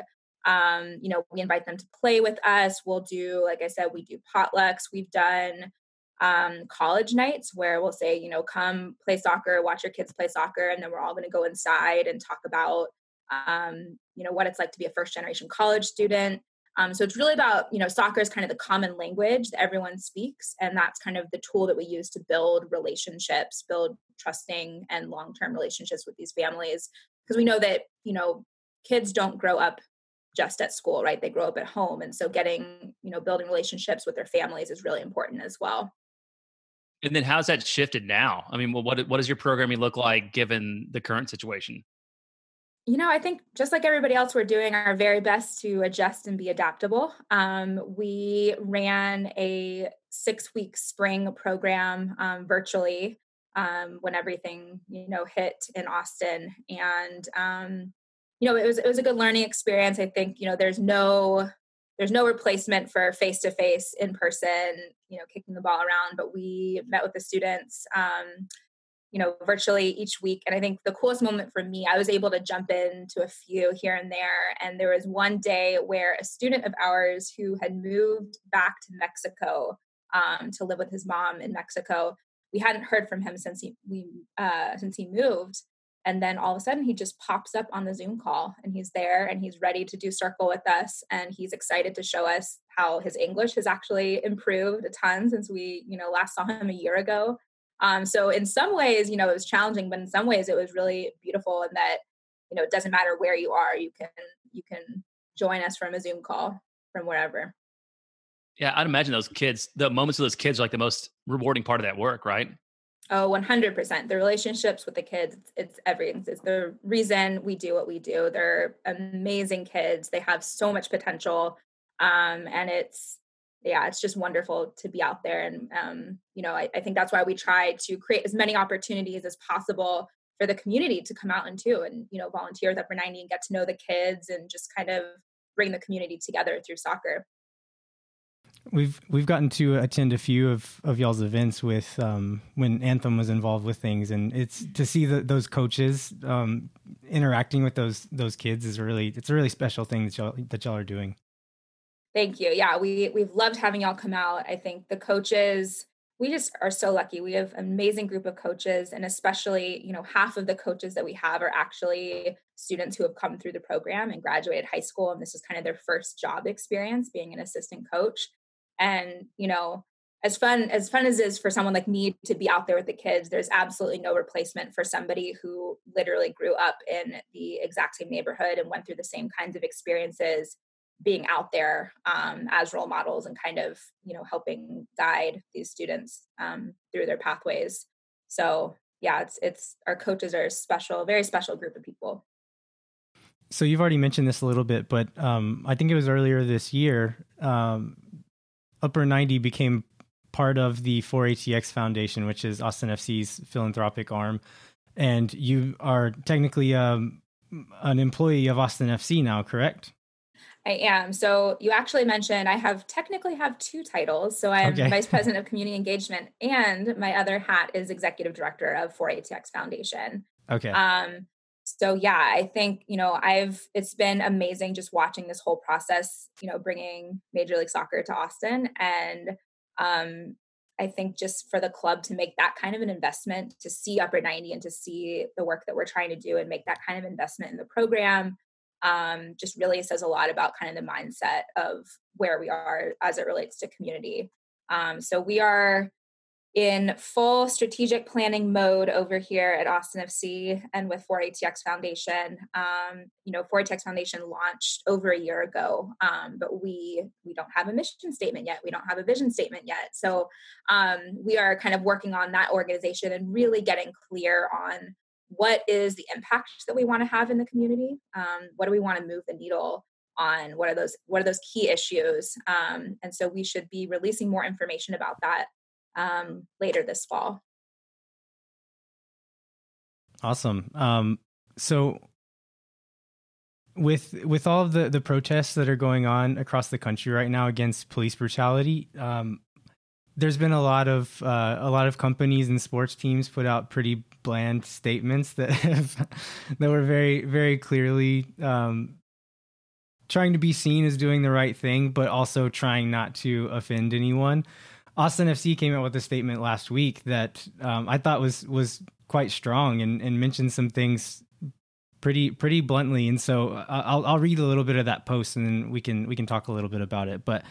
um, you know we invite them to play with us. We'll do like i said we do potlucks. We've done um, college nights where we'll say you know come play soccer watch your kids play soccer and then we're all going to go inside and talk about um, you know what it's like to be a first generation college student um, so it's really about, you know, soccer is kind of the common language that everyone speaks. And that's kind of the tool that we use to build relationships, build trusting and long term relationships with these families. Because we know that, you know, kids don't grow up just at school, right? They grow up at home. And so getting, you know, building relationships with their families is really important as well. And then how's that shifted now? I mean, what what does your programming look like given the current situation? You know, I think just like everybody else, we're doing our very best to adjust and be adaptable. Um, we ran a six week spring program um, virtually um, when everything, you know, hit in Austin. And, um, you know, it was, it was a good learning experience. I think, you know, there's no, there's no replacement for face to face in person, you know, kicking the ball around, but we met with the students um, you know virtually each week. And i think the coolest moment for me i was able to jump into a few here and there. And there was one day where a student of ours who had moved back to mexico um, to live with his mom in mexico we hadn't heard from him since he we uh, since he moved. And then all of a sudden he just pops up on the zoom call and he's there and he's ready to do circle with us. And he's excited to show us how his english has actually improved a ton since we you know last saw him a year ago um, so in some ways, you know, it was challenging, but in some ways it was really beautiful in that, you know, it doesn't matter where you are, you can you can join us from a Zoom call from wherever. Yeah, I'd imagine those kids, the moments of those kids are like the most rewarding part of that work, right? Oh, 100%. The relationships with the kids, it's everything. It's the reason we do what we do. They're amazing kids. They have so much potential. Um, and it's, yeah, it's just wonderful to be out there. And, um, you know, I, I think that's why we try to create as many opportunities as possible for the community to come out and too, and, you know, volunteer with Upper 90 and get to know the kids and just kind of bring the community together through soccer. We've we've gotten to attend a few of, of y'all's events with um, when Anthem was involved with things, and it's to see the, those coaches um, interacting with those those kids is really it's a really special thing that y'all that y'all are doing. Thank you. Yeah, we we've loved having y'all come out. I think the coaches we just are so lucky. We have an amazing group of coaches, and especially you know half of the coaches that we have are actually students who have come through the program and graduated high school, and this is kind of their first job experience being an assistant coach and you know as fun as fun as is for someone like me to be out there with the kids there's absolutely no replacement for somebody who literally grew up in the exact same neighborhood and went through the same kinds of experiences being out there um, as role models and kind of you know helping guide these students um, through their pathways so yeah it's it's our coaches are a special very special group of people so you've already mentioned this a little bit but um, i think it was earlier this year um, Upper 90 became part of the 4ATX Foundation, which is Austin FC's philanthropic arm. And you are technically um, an employee of Austin FC now, correct? I am. So you actually mentioned I have technically have two titles. So I'm okay. vice president of community engagement, and my other hat is executive director of 4ATX Foundation. Okay. Um, so yeah i think you know i've it's been amazing just watching this whole process you know bringing major league soccer to austin and um i think just for the club to make that kind of an investment to see upper 90 and to see the work that we're trying to do and make that kind of investment in the program um, just really says a lot about kind of the mindset of where we are as it relates to community um, so we are in full strategic planning mode over here at Austin FC and with 4ATX Foundation. Um, you know, 4ATX Foundation launched over a year ago, um, but we we don't have a mission statement yet. We don't have a vision statement yet. So um, we are kind of working on that organization and really getting clear on what is the impact that we want to have in the community. Um, what do we want to move the needle on? What are those What are those key issues? Um, and so we should be releasing more information about that um, later this fall. Awesome. Um, so with with all of the the protests that are going on across the country right now against police brutality, um, there's been a lot of uh, a lot of companies and sports teams put out pretty bland statements that have that were very very clearly um, trying to be seen as doing the right thing, but also trying not to offend anyone. Austin FC came out with a statement last week that um, I thought was was quite strong and, and mentioned some things pretty pretty bluntly. And so uh, I'll I'll read a little bit of that post and then we can we can talk a little bit about it. But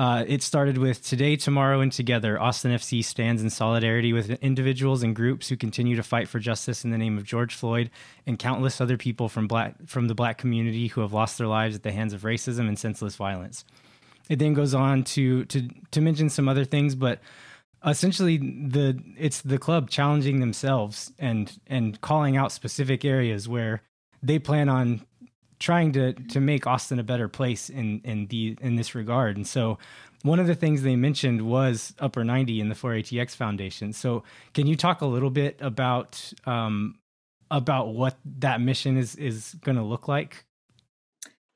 uh, it started with today, tomorrow, and together. Austin FC stands in solidarity with individuals and groups who continue to fight for justice in the name of George Floyd and countless other people from black from the black community who have lost their lives at the hands of racism and senseless violence. It then goes on to to to mention some other things, but essentially the it's the club challenging themselves and and calling out specific areas where they plan on trying to to make Austin a better place in in the in this regard. And so one of the things they mentioned was Upper 90 in the 4ATX Foundation. So can you talk a little bit about um, about what that mission is is going to look like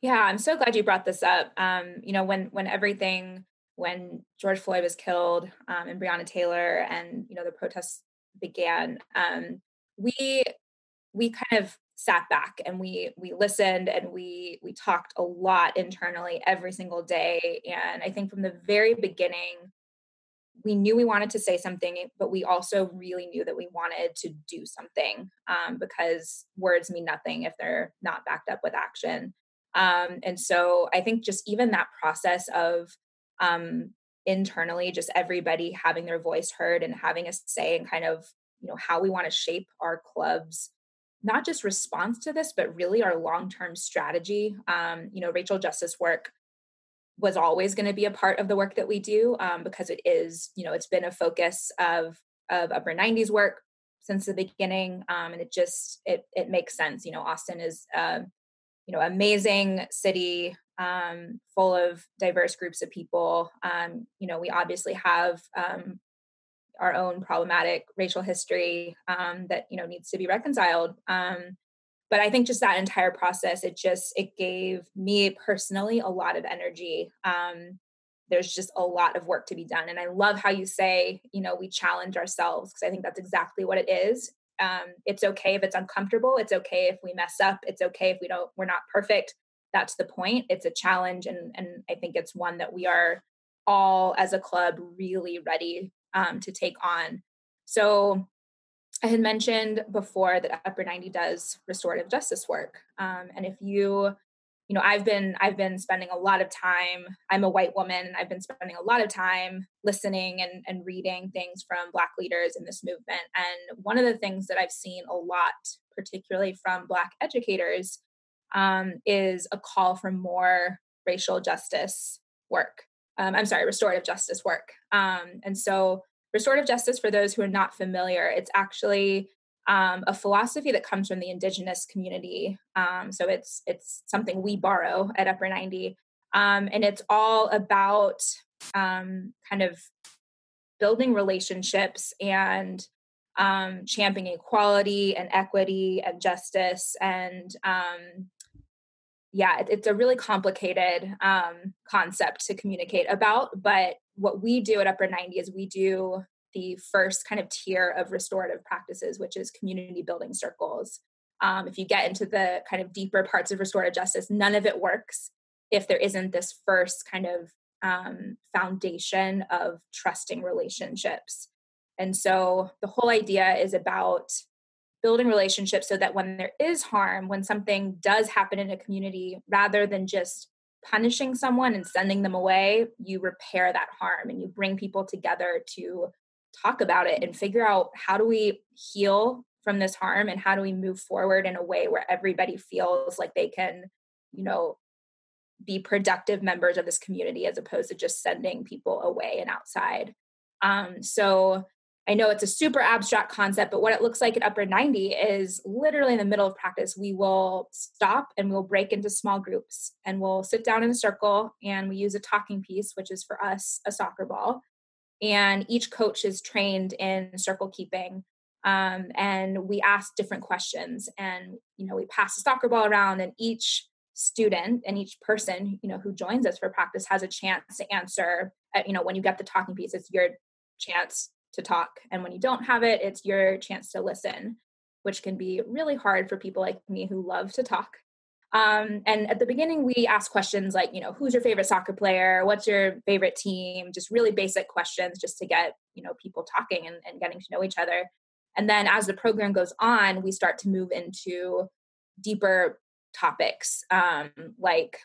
yeah, I'm so glad you brought this up. Um, you know, when when everything when George Floyd was killed um, and Breonna Taylor and you know the protests began, um, we we kind of sat back and we we listened and we we talked a lot internally every single day. And I think from the very beginning, we knew we wanted to say something, but we also really knew that we wanted to do something um, because words mean nothing if they're not backed up with action. Um, and so I think just even that process of um, internally, just everybody having their voice heard and having a say and kind of, you know, how we want to shape our club's not just response to this, but really our long term strategy. Um, you know, Racial justice work was always going to be a part of the work that we do um, because it is, you know, it's been a focus of of upper 90s work since the beginning um, and it just it it makes sense you know austin is uh, you know amazing city um, full of diverse groups of people um, you know we obviously have um, our own problematic racial history um, that you know needs to be reconciled um, but i think just that entire process it just it gave me personally a lot of energy um, there's just a lot of work to be done and i love how you say you know we challenge ourselves because i think that's exactly what it is um, it's okay if it's uncomfortable it's okay if we mess up it's okay if we don't we're not perfect that's the point it's a challenge and and i think it's one that we are all as a club really ready um, to take on. So i had mentioned before that upper 90 does restorative justice work um, and if you you know i've been i've been spending a lot of time i'm a white woman and i've been spending a lot of time listening and, and reading things from black leaders in this movement and one of the things that i've seen a lot particularly from black educators um, is a call for more racial justice work um, i'm sorry restorative justice work um, and so restorative justice for those who are not familiar it's actually um, a philosophy that comes from the indigenous community. Um, so it's it's something we borrow at Upper 90, um, and it's all about um, kind of building relationships and championing equality and equity and justice and yeah, it, it's a really complicated concept to communicate about. But what we do at Upper 90 is we do the first kind of tier of restorative practices, which is community building circles. Um, if you get into the kind of deeper parts of restorative justice, none of it works if there isn't this first kind of um, foundation of trusting relationships. And so the whole idea is about building relationships so that when there is harm, when something does happen in a community, rather than just punishing someone and sending them away, you repair that harm and you bring people together to talk about it and figure out how do we heal from this harm and how do we move forward in a way where everybody feels like they can you know be productive members of this community as opposed to just sending people away and outside. Um, so i know it's a super abstract concept but what it looks like at upper 90 is literally in the middle of practice we will stop and we'll break into small groups and we'll sit down in a circle and we use a talking piece which is for us a soccer ball. And each coach is trained in circle keeping um, and we ask different questions and you know we pass the soccer ball around and each student and each person you know who joins us for practice has a chance to answer uh, you know when you get the talking piece it's your chance to talk and when you don't have it it's your chance to listen which can be really hard for people like me who love to talk um, and at the beginning, we ask questions like, you know, who's your favorite soccer player? What's your favorite team? Just really basic questions just to get, you know, people talking and, and getting to know each other. And then as the program goes on, we start to move into deeper topics um, like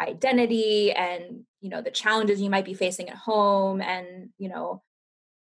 identity and, you know, the challenges you might be facing at home and, you know,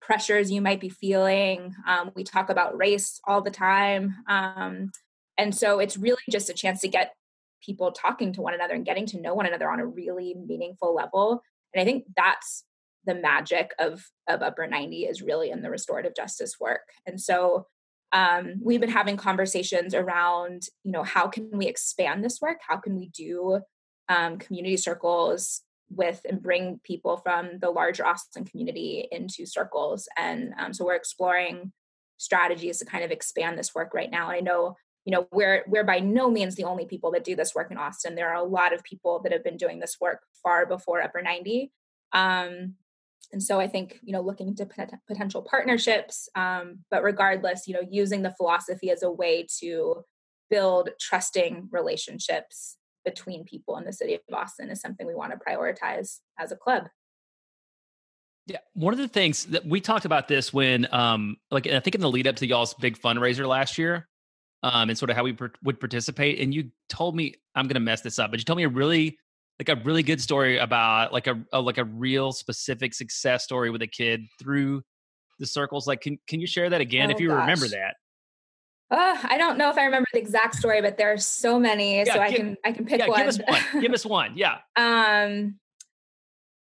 pressures you might be feeling. Um, we talk about race all the time. Um, and so it's really just a chance to get people talking to one another and getting to know one another on a really meaningful level. And I think that's the magic of of upper 90 is really in the restorative justice work. And so um, we've been having conversations around, you know, how can we expand this work? How can we do um, community circles with and bring people from the larger Austin community into circles? And um, so we're exploring strategies to kind of expand this work right now. And I know you know we're we're by no means the only people that do this work in austin there are a lot of people that have been doing this work far before upper 90 um, and so i think you know looking into potential partnerships um, but regardless you know using the philosophy as a way to build trusting relationships between people in the city of austin is something we want to prioritize as a club yeah, one of the things that we talked about this when, um, like I think in the lead up to y'all's big fundraiser last year, um, and sort of how we per- would participate. And you told me I'm going to mess this up, but you told me a really like a really good story about like a, a, like a real specific success story with a kid through the circles. Like, can can you share that again oh, if you gosh. remember that? Uh, I don't know if I remember the exact story, but there are so many, yeah, so give, I can I can pick yeah, one. Give us one. give us one. Yeah. Um,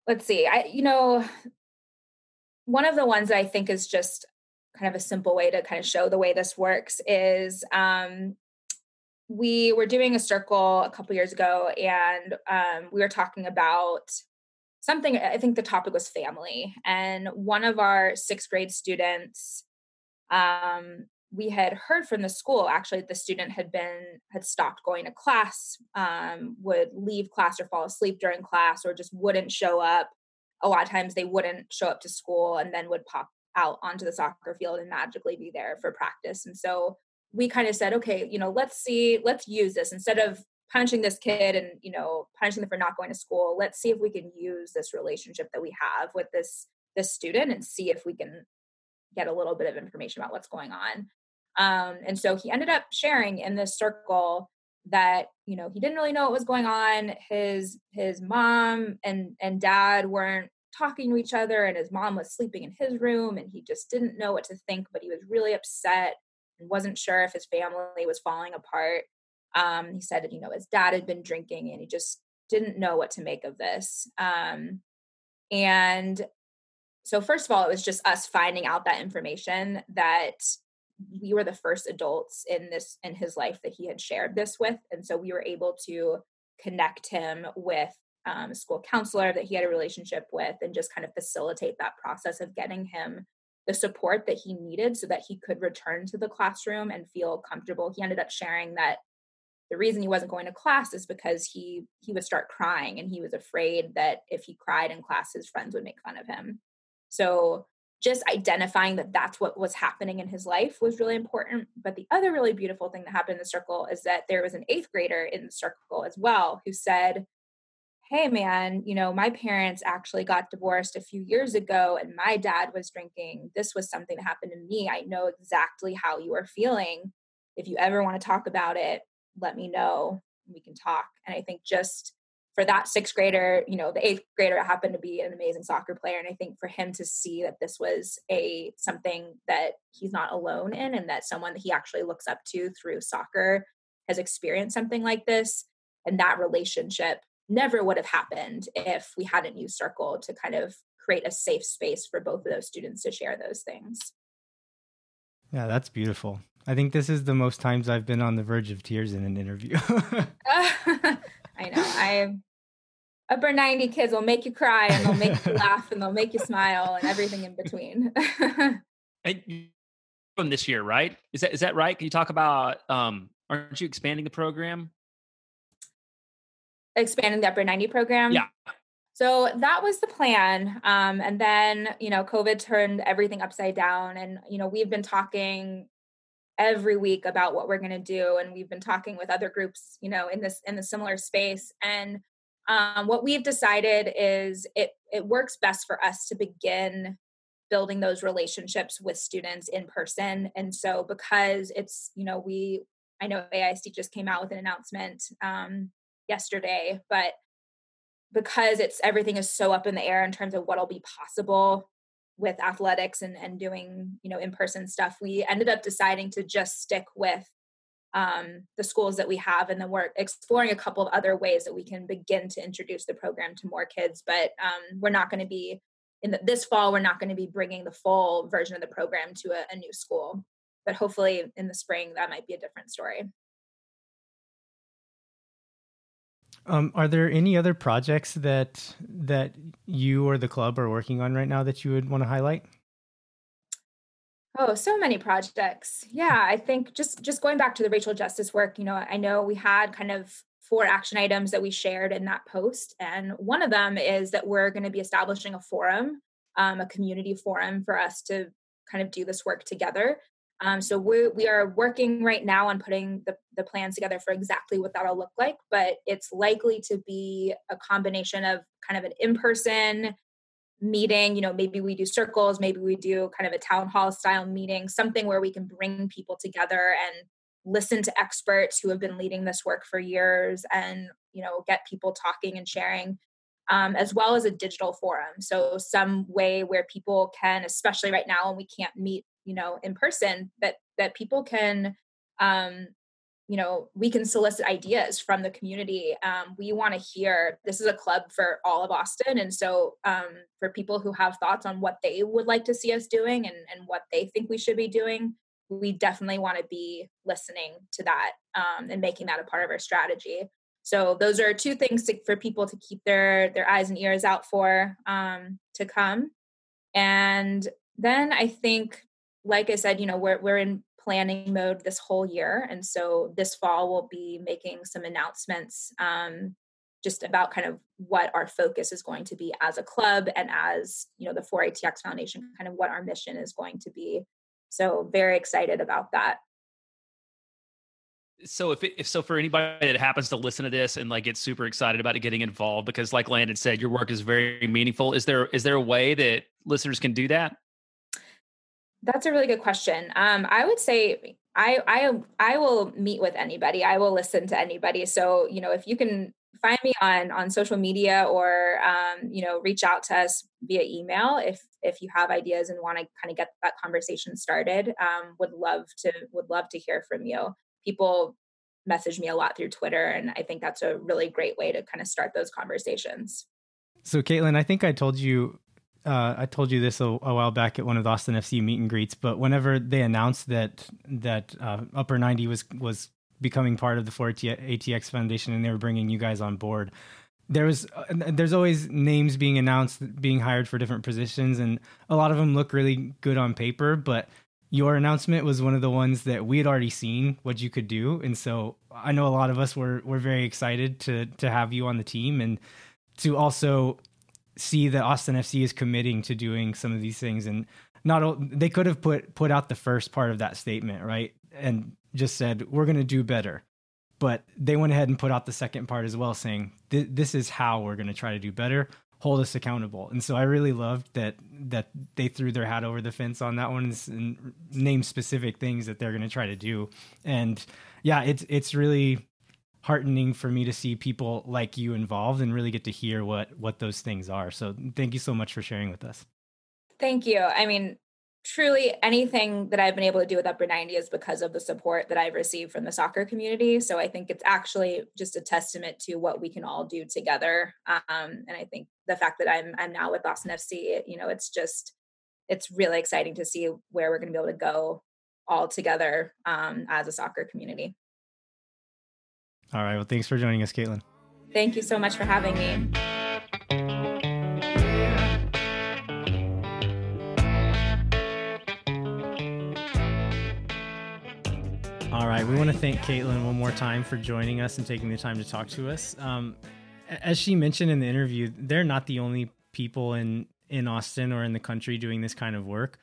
let's see. I you know, one of the ones that I think is just kind of a simple way to kind of show the way this works is um, we were doing a circle a couple years ago and um, we were talking about something i think the topic was family and one of our sixth grade students um, we had heard from the school actually the student had been had stopped going to class um, would leave class or fall asleep during class or just wouldn't show up. A lot of times they wouldn't show up to school and then would pop out onto the soccer field and magically be there for practice. And so we kind of said okay you know let's see let's use this. Instead of punishing this kid and you know punishing them for not going to school let's see if we can use this relationship that we have with this this student and see if we can get a little bit of information about what's going on um, and so he ended up sharing in this circle that you know he didn't really know what was going on. His his mom and and dad weren't talking to each other and his mom was sleeping in his room and he just didn't know what to think but he was really upset and wasn't sure if his family was falling apart. Um, he said that you know his dad had been drinking and he just didn't know what to make of this. Um, and so first of all it was just us finding out that information that we were the first adults in this in his life that he had shared this with. And so we were able to connect him with um, a school counselor that he had a relationship with and just kind of facilitate that process of getting him the support that he needed so that he could return to the classroom and feel comfortable. He ended up sharing that the reason he wasn't going to class is because he he would start crying and he was afraid that if he cried in class his friends would make fun of him. So just identifying that that's what was happening in his life was really important. But the other really beautiful thing that happened in the circle is that there was an eighth grader in the circle as well who said, Hey, man, you know, my parents actually got divorced a few years ago and my dad was drinking. This was something that happened to me. I know exactly how you are feeling. If you ever want to talk about it, let me know. We can talk. And I think just for that sixth grader, you know, the eighth grader happened to be an amazing soccer player. And I think for him to see that this was a something that he's not alone in and that someone that he actually looks up to through soccer has experienced something like this and that relationship never would have happened if we hadn't used circle to kind of create a safe space for both of those students to share those things. Yeah that's beautiful. I think this is the most times i've been on the verge of tears in an interview I know. I upper 90 kids will make you cry and they'll make you laugh and they'll make you smile and everything in between. from this year, right? Is that is that right? Can you talk about um aren't you expanding the program? Expanding the upper 90 program? Yeah. So that was the plan. Um, and then, you know, COVID turned everything upside down. And, you know, we've been talking every week about what we're going to do and we've been talking with other groups you know in this in the similar space and um, what we've decided is it it works best for us to begin building those relationships with students in person and so because it's you know we i know aisd just came out with an announcement um, yesterday but because it's everything is so up in the air in terms of what'll be possible with athletics and, and doing you know in-person stuff we ended up deciding to just stick with um, the schools that we have and then we're exploring a couple of other ways that we can begin to introduce the program to more kids but um, we're not going to be in the, this fall we're not going to be bringing the full version of the program to a, a new school but hopefully in the spring that might be a different story Um, are there any other projects that that you or the club are working on right now that you would want to highlight? Oh, so many projects. Yeah, I think just just going back to the racial justice work, you know, I know we had kind of four action items that we shared in that post, and one of them is that we're going to be establishing a forum, um, a community forum for us to kind of do this work together. Um, so we we are working right now on putting the, the plans together for exactly what that'll look like, but it's likely to be a combination of kind of an in-person meeting, you know, maybe we do circles, maybe we do kind of a town hall style meeting, something where we can bring people together and listen to experts who have been leading this work for years and, you know, get people talking and sharing. Um, as well as a digital forum. So, some way where people can, especially right now when we can't meet you know in person that that people can um you know we can solicit ideas from the community um, we want to hear this is a club for all of austin and so um, for people who have thoughts on what they would like to see us doing and, and what they think we should be doing we definitely want to be listening to that um, and making that a part of our strategy. So those are two things to, for people to keep their their eyes and ears out for um, to come. And then i think like i said you know we're, we're in planning mode this whole year. And so this fall, we'll be making some announcements um, just about kind of what our focus is going to be as a club and as, you know, the 4ATX Foundation, kind of what our mission is going to be. So very excited about that. So if, it, if so for anybody that happens to listen to this and like get super excited about it getting involved because like Landon said your work is very meaningful is there is there a way that listeners can do that? That's a really good question. Um, I would say I I I will meet with anybody. I will listen to anybody. So you know, if you can find me on on social media or um, you know reach out to us via email if if you have ideas and want to kind of get that conversation started. Um, would love to would love to hear from you. People message me a lot through Twitter, and I think that's a really great way to kind of start those conversations. So, Kaitlin, I think I told you uh, I told you this a, a, while back at one of the Austin FC meet and greets, but whenever they announced that that uh, Upper 90 was was becoming part of the 4ATX Foundation and they were bringing you guys on board, there was uh, there's always names being announced being hired for different positions and a lot of them look really good on paper, but your announcement was one of the ones that we had already seen what you could do, and so I know a lot of us were were very excited to to have you on the team and to also see that Austin FC is committing to doing some of these things and not they could have put put out the first part of that statement right? And just said we're going to do better. But they went ahead and put out the second part as well saying this is how we're going to try to do better. Hold us accountable. And so i really loved that that they threw their hat over the fence on that one and named specific things that they're going to try to do. And yeah it's it's really heartening for me to see people like you involved and really get to hear what what those things are. So thank you so much for sharing with us. Thank you. I mean, truly anything that I've been able to do with Upper 90 is because of the support that I've received from the soccer community. So I think it's actually just a testament to what we can all do together. Um, and I think the fact that I'm I'm now with Austin FC, it, you know, it's just it's really exciting to see where we're going to be able to go all together um, as a soccer community. All right. Well, thanks for joining us, Kaitlin. Thank you so much for having me. All right. We want to thank Kaitlin one more time for joining us and taking the time to talk to us. Um, as she mentioned in the interview, they're not the only people in in Austin or in the country doing this kind of work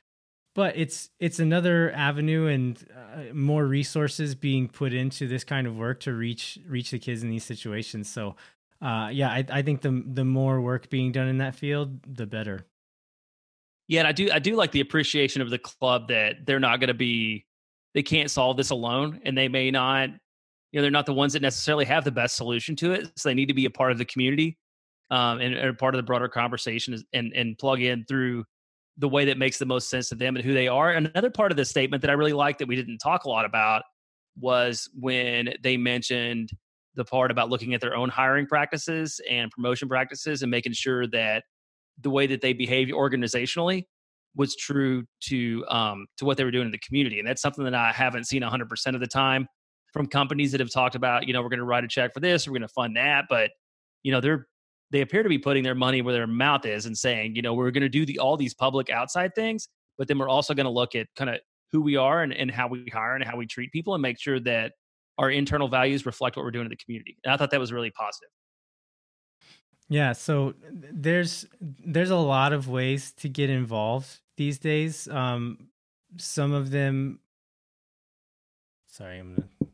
but it's it's another avenue and uh, more resources being put into this kind of work to reach reach the kids in these situations. So uh, yeah I, I think the the more work being done in that field the better. Yeah and i do i do like the appreciation of the club that they're not going to be they can't solve this alone and they may not you know they're not the ones that necessarily have the best solution to it so they need to be a part of the community um, and, and part of the broader conversation and and plug in through the way that makes the most sense to them and who they are. Another part of the statement that I really liked that we didn't talk a lot about was when they mentioned the part about looking at their own hiring practices and promotion practices and making sure that the way that they behave organizationally was true to um, to what they were doing in the community. And that's something that I haven't seen 100% of the time from companies that have talked about, you know, we're going to write a check for this, we're going to fund that, but you know, they're they appear to be putting their money where their mouth is and saying, you know, we're going to do the all these public outside things, but then we're also going to look at kind of who we are and, and how we hire and how we treat people and make sure that our internal values reflect what we're doing in the community. And I thought that was really positive. Yeah, so there's there's a lot of ways to get involved these days. Um, some of them. Sorry, I'm gonna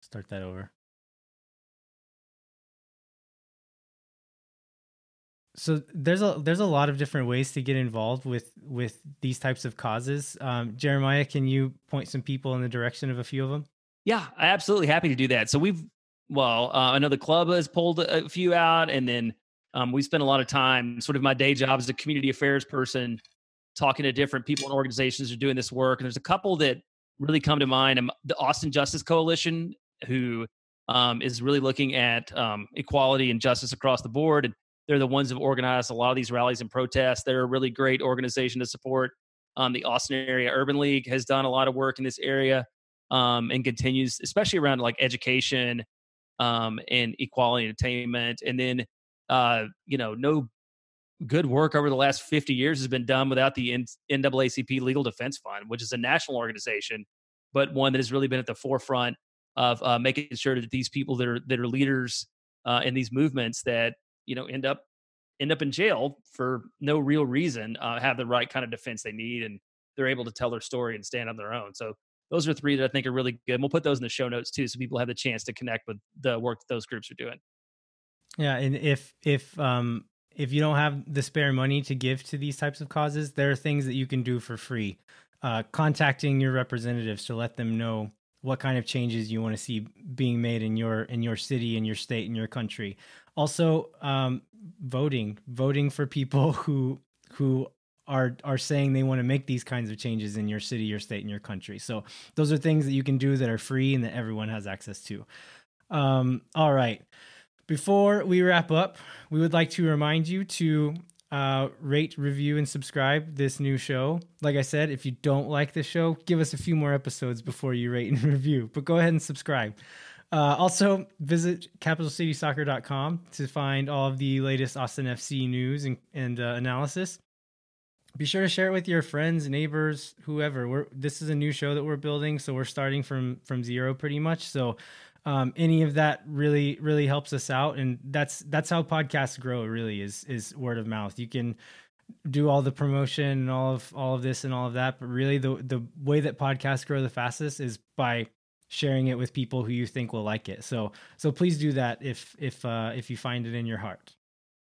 start that over. So there's a there's a lot of different ways to get involved with with these types of causes. Um, Jeremiah, can you point some people in the direction of a few of them? Yeah, absolutely happy to do that. So we've well, uh, I know the club has pulled a few out, and then um, we spent a lot of time. Sort of my day job as a community affairs person, talking to different people and organizations who are doing this work. And there's a couple that really come to mind. Um, the Austin Justice Coalition who um, is really looking at um, equality and justice across the board. And they're the ones who have organized a lot of these rallies and protests. They're a really great organization to support. Um, the Austin Area Urban League has done a lot of work in this area um, and continues, especially around like education um, and equality and attainment. And then, uh, you know, no good work over the last 50 years has been done without the NAACP Legal Defense Fund, which is a national organization, but one that has really been at the forefront of uh, making sure that these people that are that are leaders uh, in these movements that you know end up end up in jail for no real reason uh, have the right kind of defense they need and they're able to tell their story and stand on their own. So those are three that I think are really good. And we'll put those in the show notes too, so people have the chance to connect with the work that those groups are doing. Yeah, and if if um if you don't have the spare money to give to these types of causes, there are things that you can do for free. Uh, contacting your representatives to let them know what kind of changes you want to see being made in your in your city, in your state, in your country. Also, um, voting, voting for people who who are are saying they want to make these kinds of changes in your city, your state, and your country. So those are things that you can do that are free and that everyone has access to. Um, all right. Before we wrap up, we would like to remind you to uh, rate, review, and subscribe this new show. Like I said, if you don't like this show, give us a few more episodes before you rate and review. But go ahead and subscribe. Uh, also, visit capitalcitysoccer.com to find all of the latest Austin FC news and, and uh, analysis be sure to share it with your friends, neighbors, whoever. We're this is a new show that we're building, so we're starting from from zero pretty much. So um, any of that really really helps us out, and that's that's how podcasts grow. Really is is word of mouth. You can do all the promotion and all of all of this and all of that, but really the the way that podcasts grow the fastest is by sharing it with people who you think will like it. So so please do that if if uh, if you find it in your heart.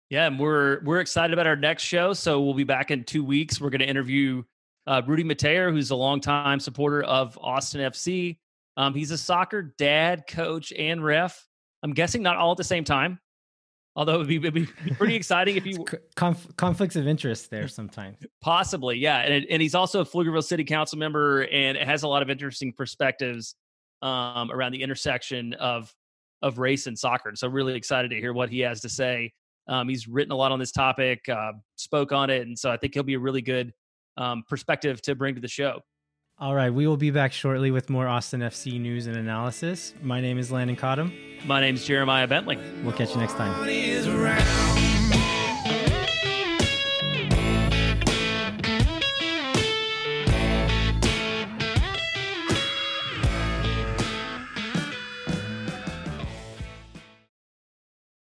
Yeah, and we're we're excited about our next show. So we'll be back in two weeks. We're going to interview uh, Rudy Metayer, who's a longtime supporter of Austin FC. Um, he's a soccer dad, coach, and ref. I'm guessing not all at the same time. Although it'd be, it'd be pretty exciting if you Conf- conflicts of interest there sometimes. Possibly, yeah. And and he's also a Pflugerville City Council member and has a lot of interesting perspectives um, around the intersection of of race and soccer. And so really excited to hear what he has to say. Um, he's written a lot on this topic, uh, spoke on it, and so I think he'll be a really good um, perspective to bring to the show. All right, we will be back shortly with more Austin FC news and analysis. My name is Landon Cottom. My name is Jeremiah Bentley. We'll catch you next time.